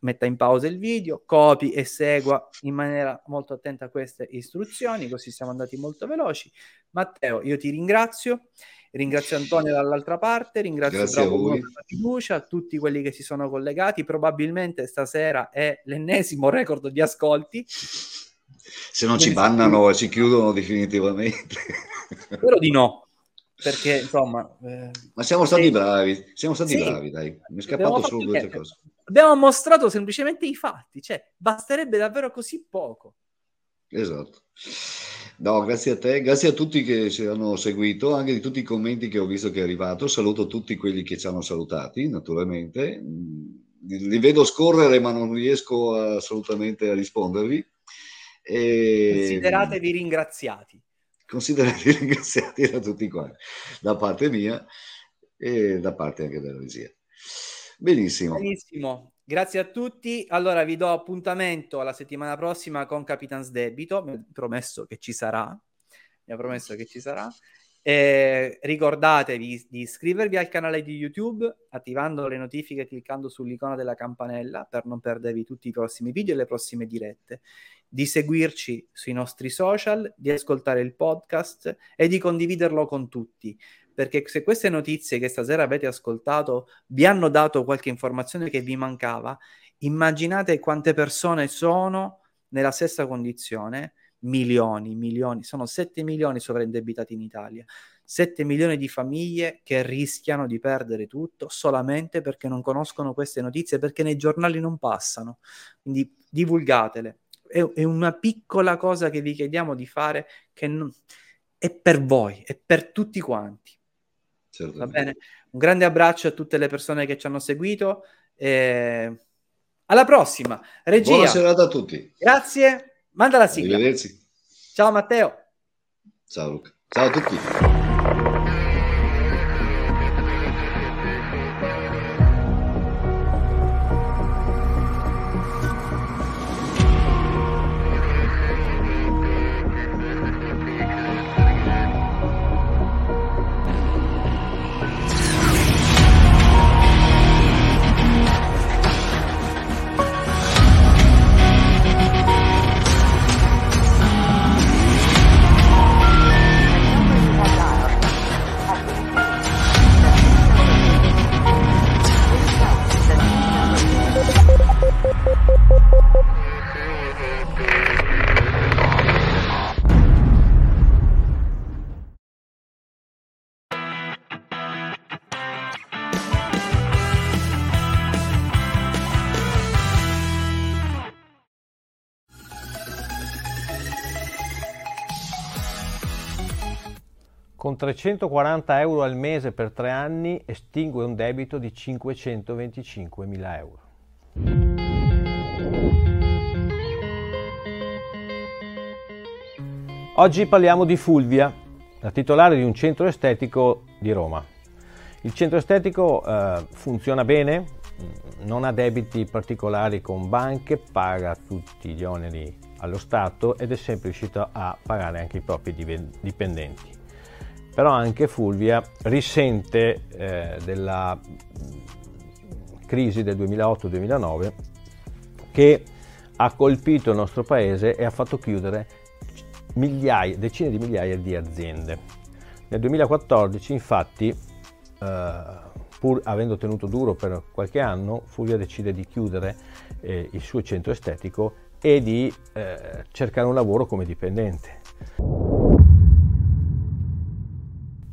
metta in pausa il video, copi e segua in maniera molto attenta queste istruzioni, così siamo andati molto veloci. Matteo, io ti ringrazio, ringrazio Antonio dall'altra parte, ringrazio Bravo per la fiducia, tutti quelli che si sono collegati, probabilmente stasera è l'ennesimo record di ascolti se non ci bannano e *laughs* ci chiudono definitivamente. Spero di no, perché insomma... Eh, Ma siamo stati eh, bravi, siamo stati sì, bravi, dai. Mi è scappato solo due cose. Abbiamo mostrato semplicemente i fatti, cioè basterebbe davvero così poco. Esatto. No, grazie a te, grazie a tutti che ci hanno seguito, anche di tutti i commenti che ho visto che è arrivato. Saluto tutti quelli che ci hanno salutati, naturalmente. Li vedo scorrere, ma non riesco assolutamente a rispondervi. E... Consideratevi ringraziati. Consideratevi ringraziati da tutti quanti, da parte mia e da parte anche della regia. Benissimo. Benissimo. Grazie a tutti. Allora vi do appuntamento alla settimana prossima con Capitans Debito. Mi ha promesso che ci sarà. Mi ha promesso che ci sarà. Eh, ricordatevi di iscrivervi al canale di YouTube attivando le notifiche cliccando sull'icona della campanella per non perdervi tutti i prossimi video e le prossime dirette di seguirci sui nostri social, di ascoltare il podcast e di condividerlo con tutti. Perché se queste notizie che stasera avete ascoltato vi hanno dato qualche informazione che vi mancava, immaginate quante persone sono nella stessa condizione. Milioni, milioni, sono 7 milioni sovraindebitati in Italia. 7 milioni di famiglie che rischiano di perdere tutto solamente perché non conoscono queste notizie, perché nei giornali non passano. Quindi divulgatele, è, è una piccola cosa che vi chiediamo di fare che non, è per voi, è per tutti quanti. Va bene? Un grande abbraccio a tutte le persone che ci hanno seguito. E... Alla prossima. Regia. Buona serata a tutti. Grazie. Manda la sigla. Arrivederci. Ciao Matteo. Ciao Luca. Ciao a tutti. Con 340 euro al mese per tre anni estingue un debito di 525 mila euro. Oggi parliamo di Fulvia, la titolare di un centro estetico di Roma. Il centro estetico eh, funziona bene, non ha debiti particolari con banche, paga tutti gli oneri allo Stato ed è sempre riuscito a pagare anche i propri dipendenti però anche Fulvia risente eh, della crisi del 2008-2009 che ha colpito il nostro paese e ha fatto chiudere migliaia, decine di migliaia di aziende. Nel 2014 infatti, eh, pur avendo tenuto duro per qualche anno, Fulvia decide di chiudere eh, il suo centro estetico e di eh, cercare un lavoro come dipendente.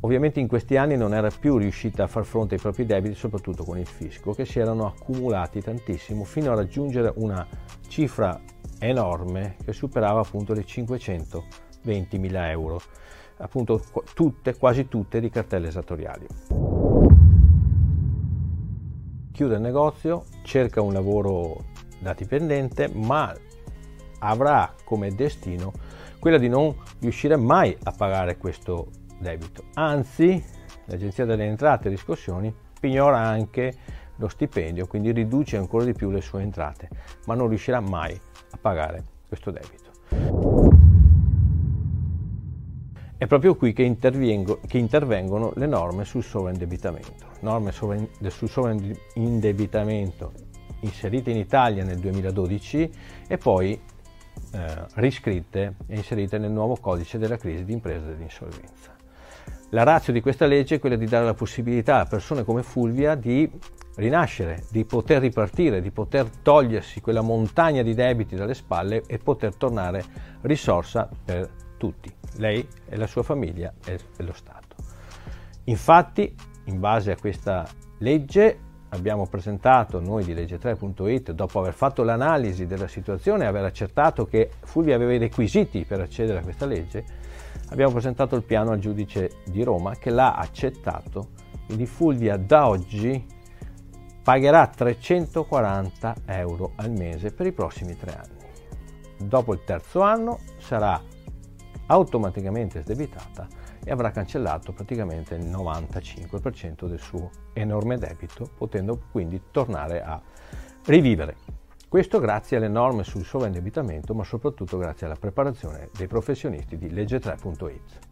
Ovviamente in questi anni non era più riuscita a far fronte ai propri debiti, soprattutto con il fisco, che si erano accumulati tantissimo fino a raggiungere una cifra enorme che superava appunto le 520 mila euro, appunto tutte, quasi tutte di cartelle esattoriali. Chiude il negozio, cerca un lavoro da dipendente, ma avrà come destino quella di non riuscire mai a pagare questo debito. Anzi, l'Agenzia delle Entrate e Riscossioni pignora anche lo stipendio, quindi riduce ancora di più le sue entrate, ma non riuscirà mai a pagare questo debito. È proprio qui che, che intervengono le norme sul sovraindebitamento. Norme sovra- sul sovraindebitamento inserite in Italia nel 2012 e poi eh, riscritte e inserite nel nuovo codice della crisi di impresa dell'insolvenza. La razza di questa legge è quella di dare la possibilità a persone come Fulvia di rinascere, di poter ripartire, di poter togliersi quella montagna di debiti dalle spalle e poter tornare risorsa per tutti, lei e la sua famiglia e lo Stato. Infatti, in base a questa legge, abbiamo presentato noi di legge3.it, dopo aver fatto l'analisi della situazione e aver accertato che Fulvia aveva i requisiti per accedere a questa legge, abbiamo presentato il piano al giudice di Roma che l'ha accettato, quindi Fulvia da oggi pagherà 340 euro al mese per i prossimi tre anni. Dopo il terzo anno sarà automaticamente sdebitata e avrà cancellato praticamente il 95% del suo enorme debito, potendo quindi tornare a rivivere. Questo grazie alle norme sul sovraindebitamento, ma soprattutto grazie alla preparazione dei professionisti di legge3.it.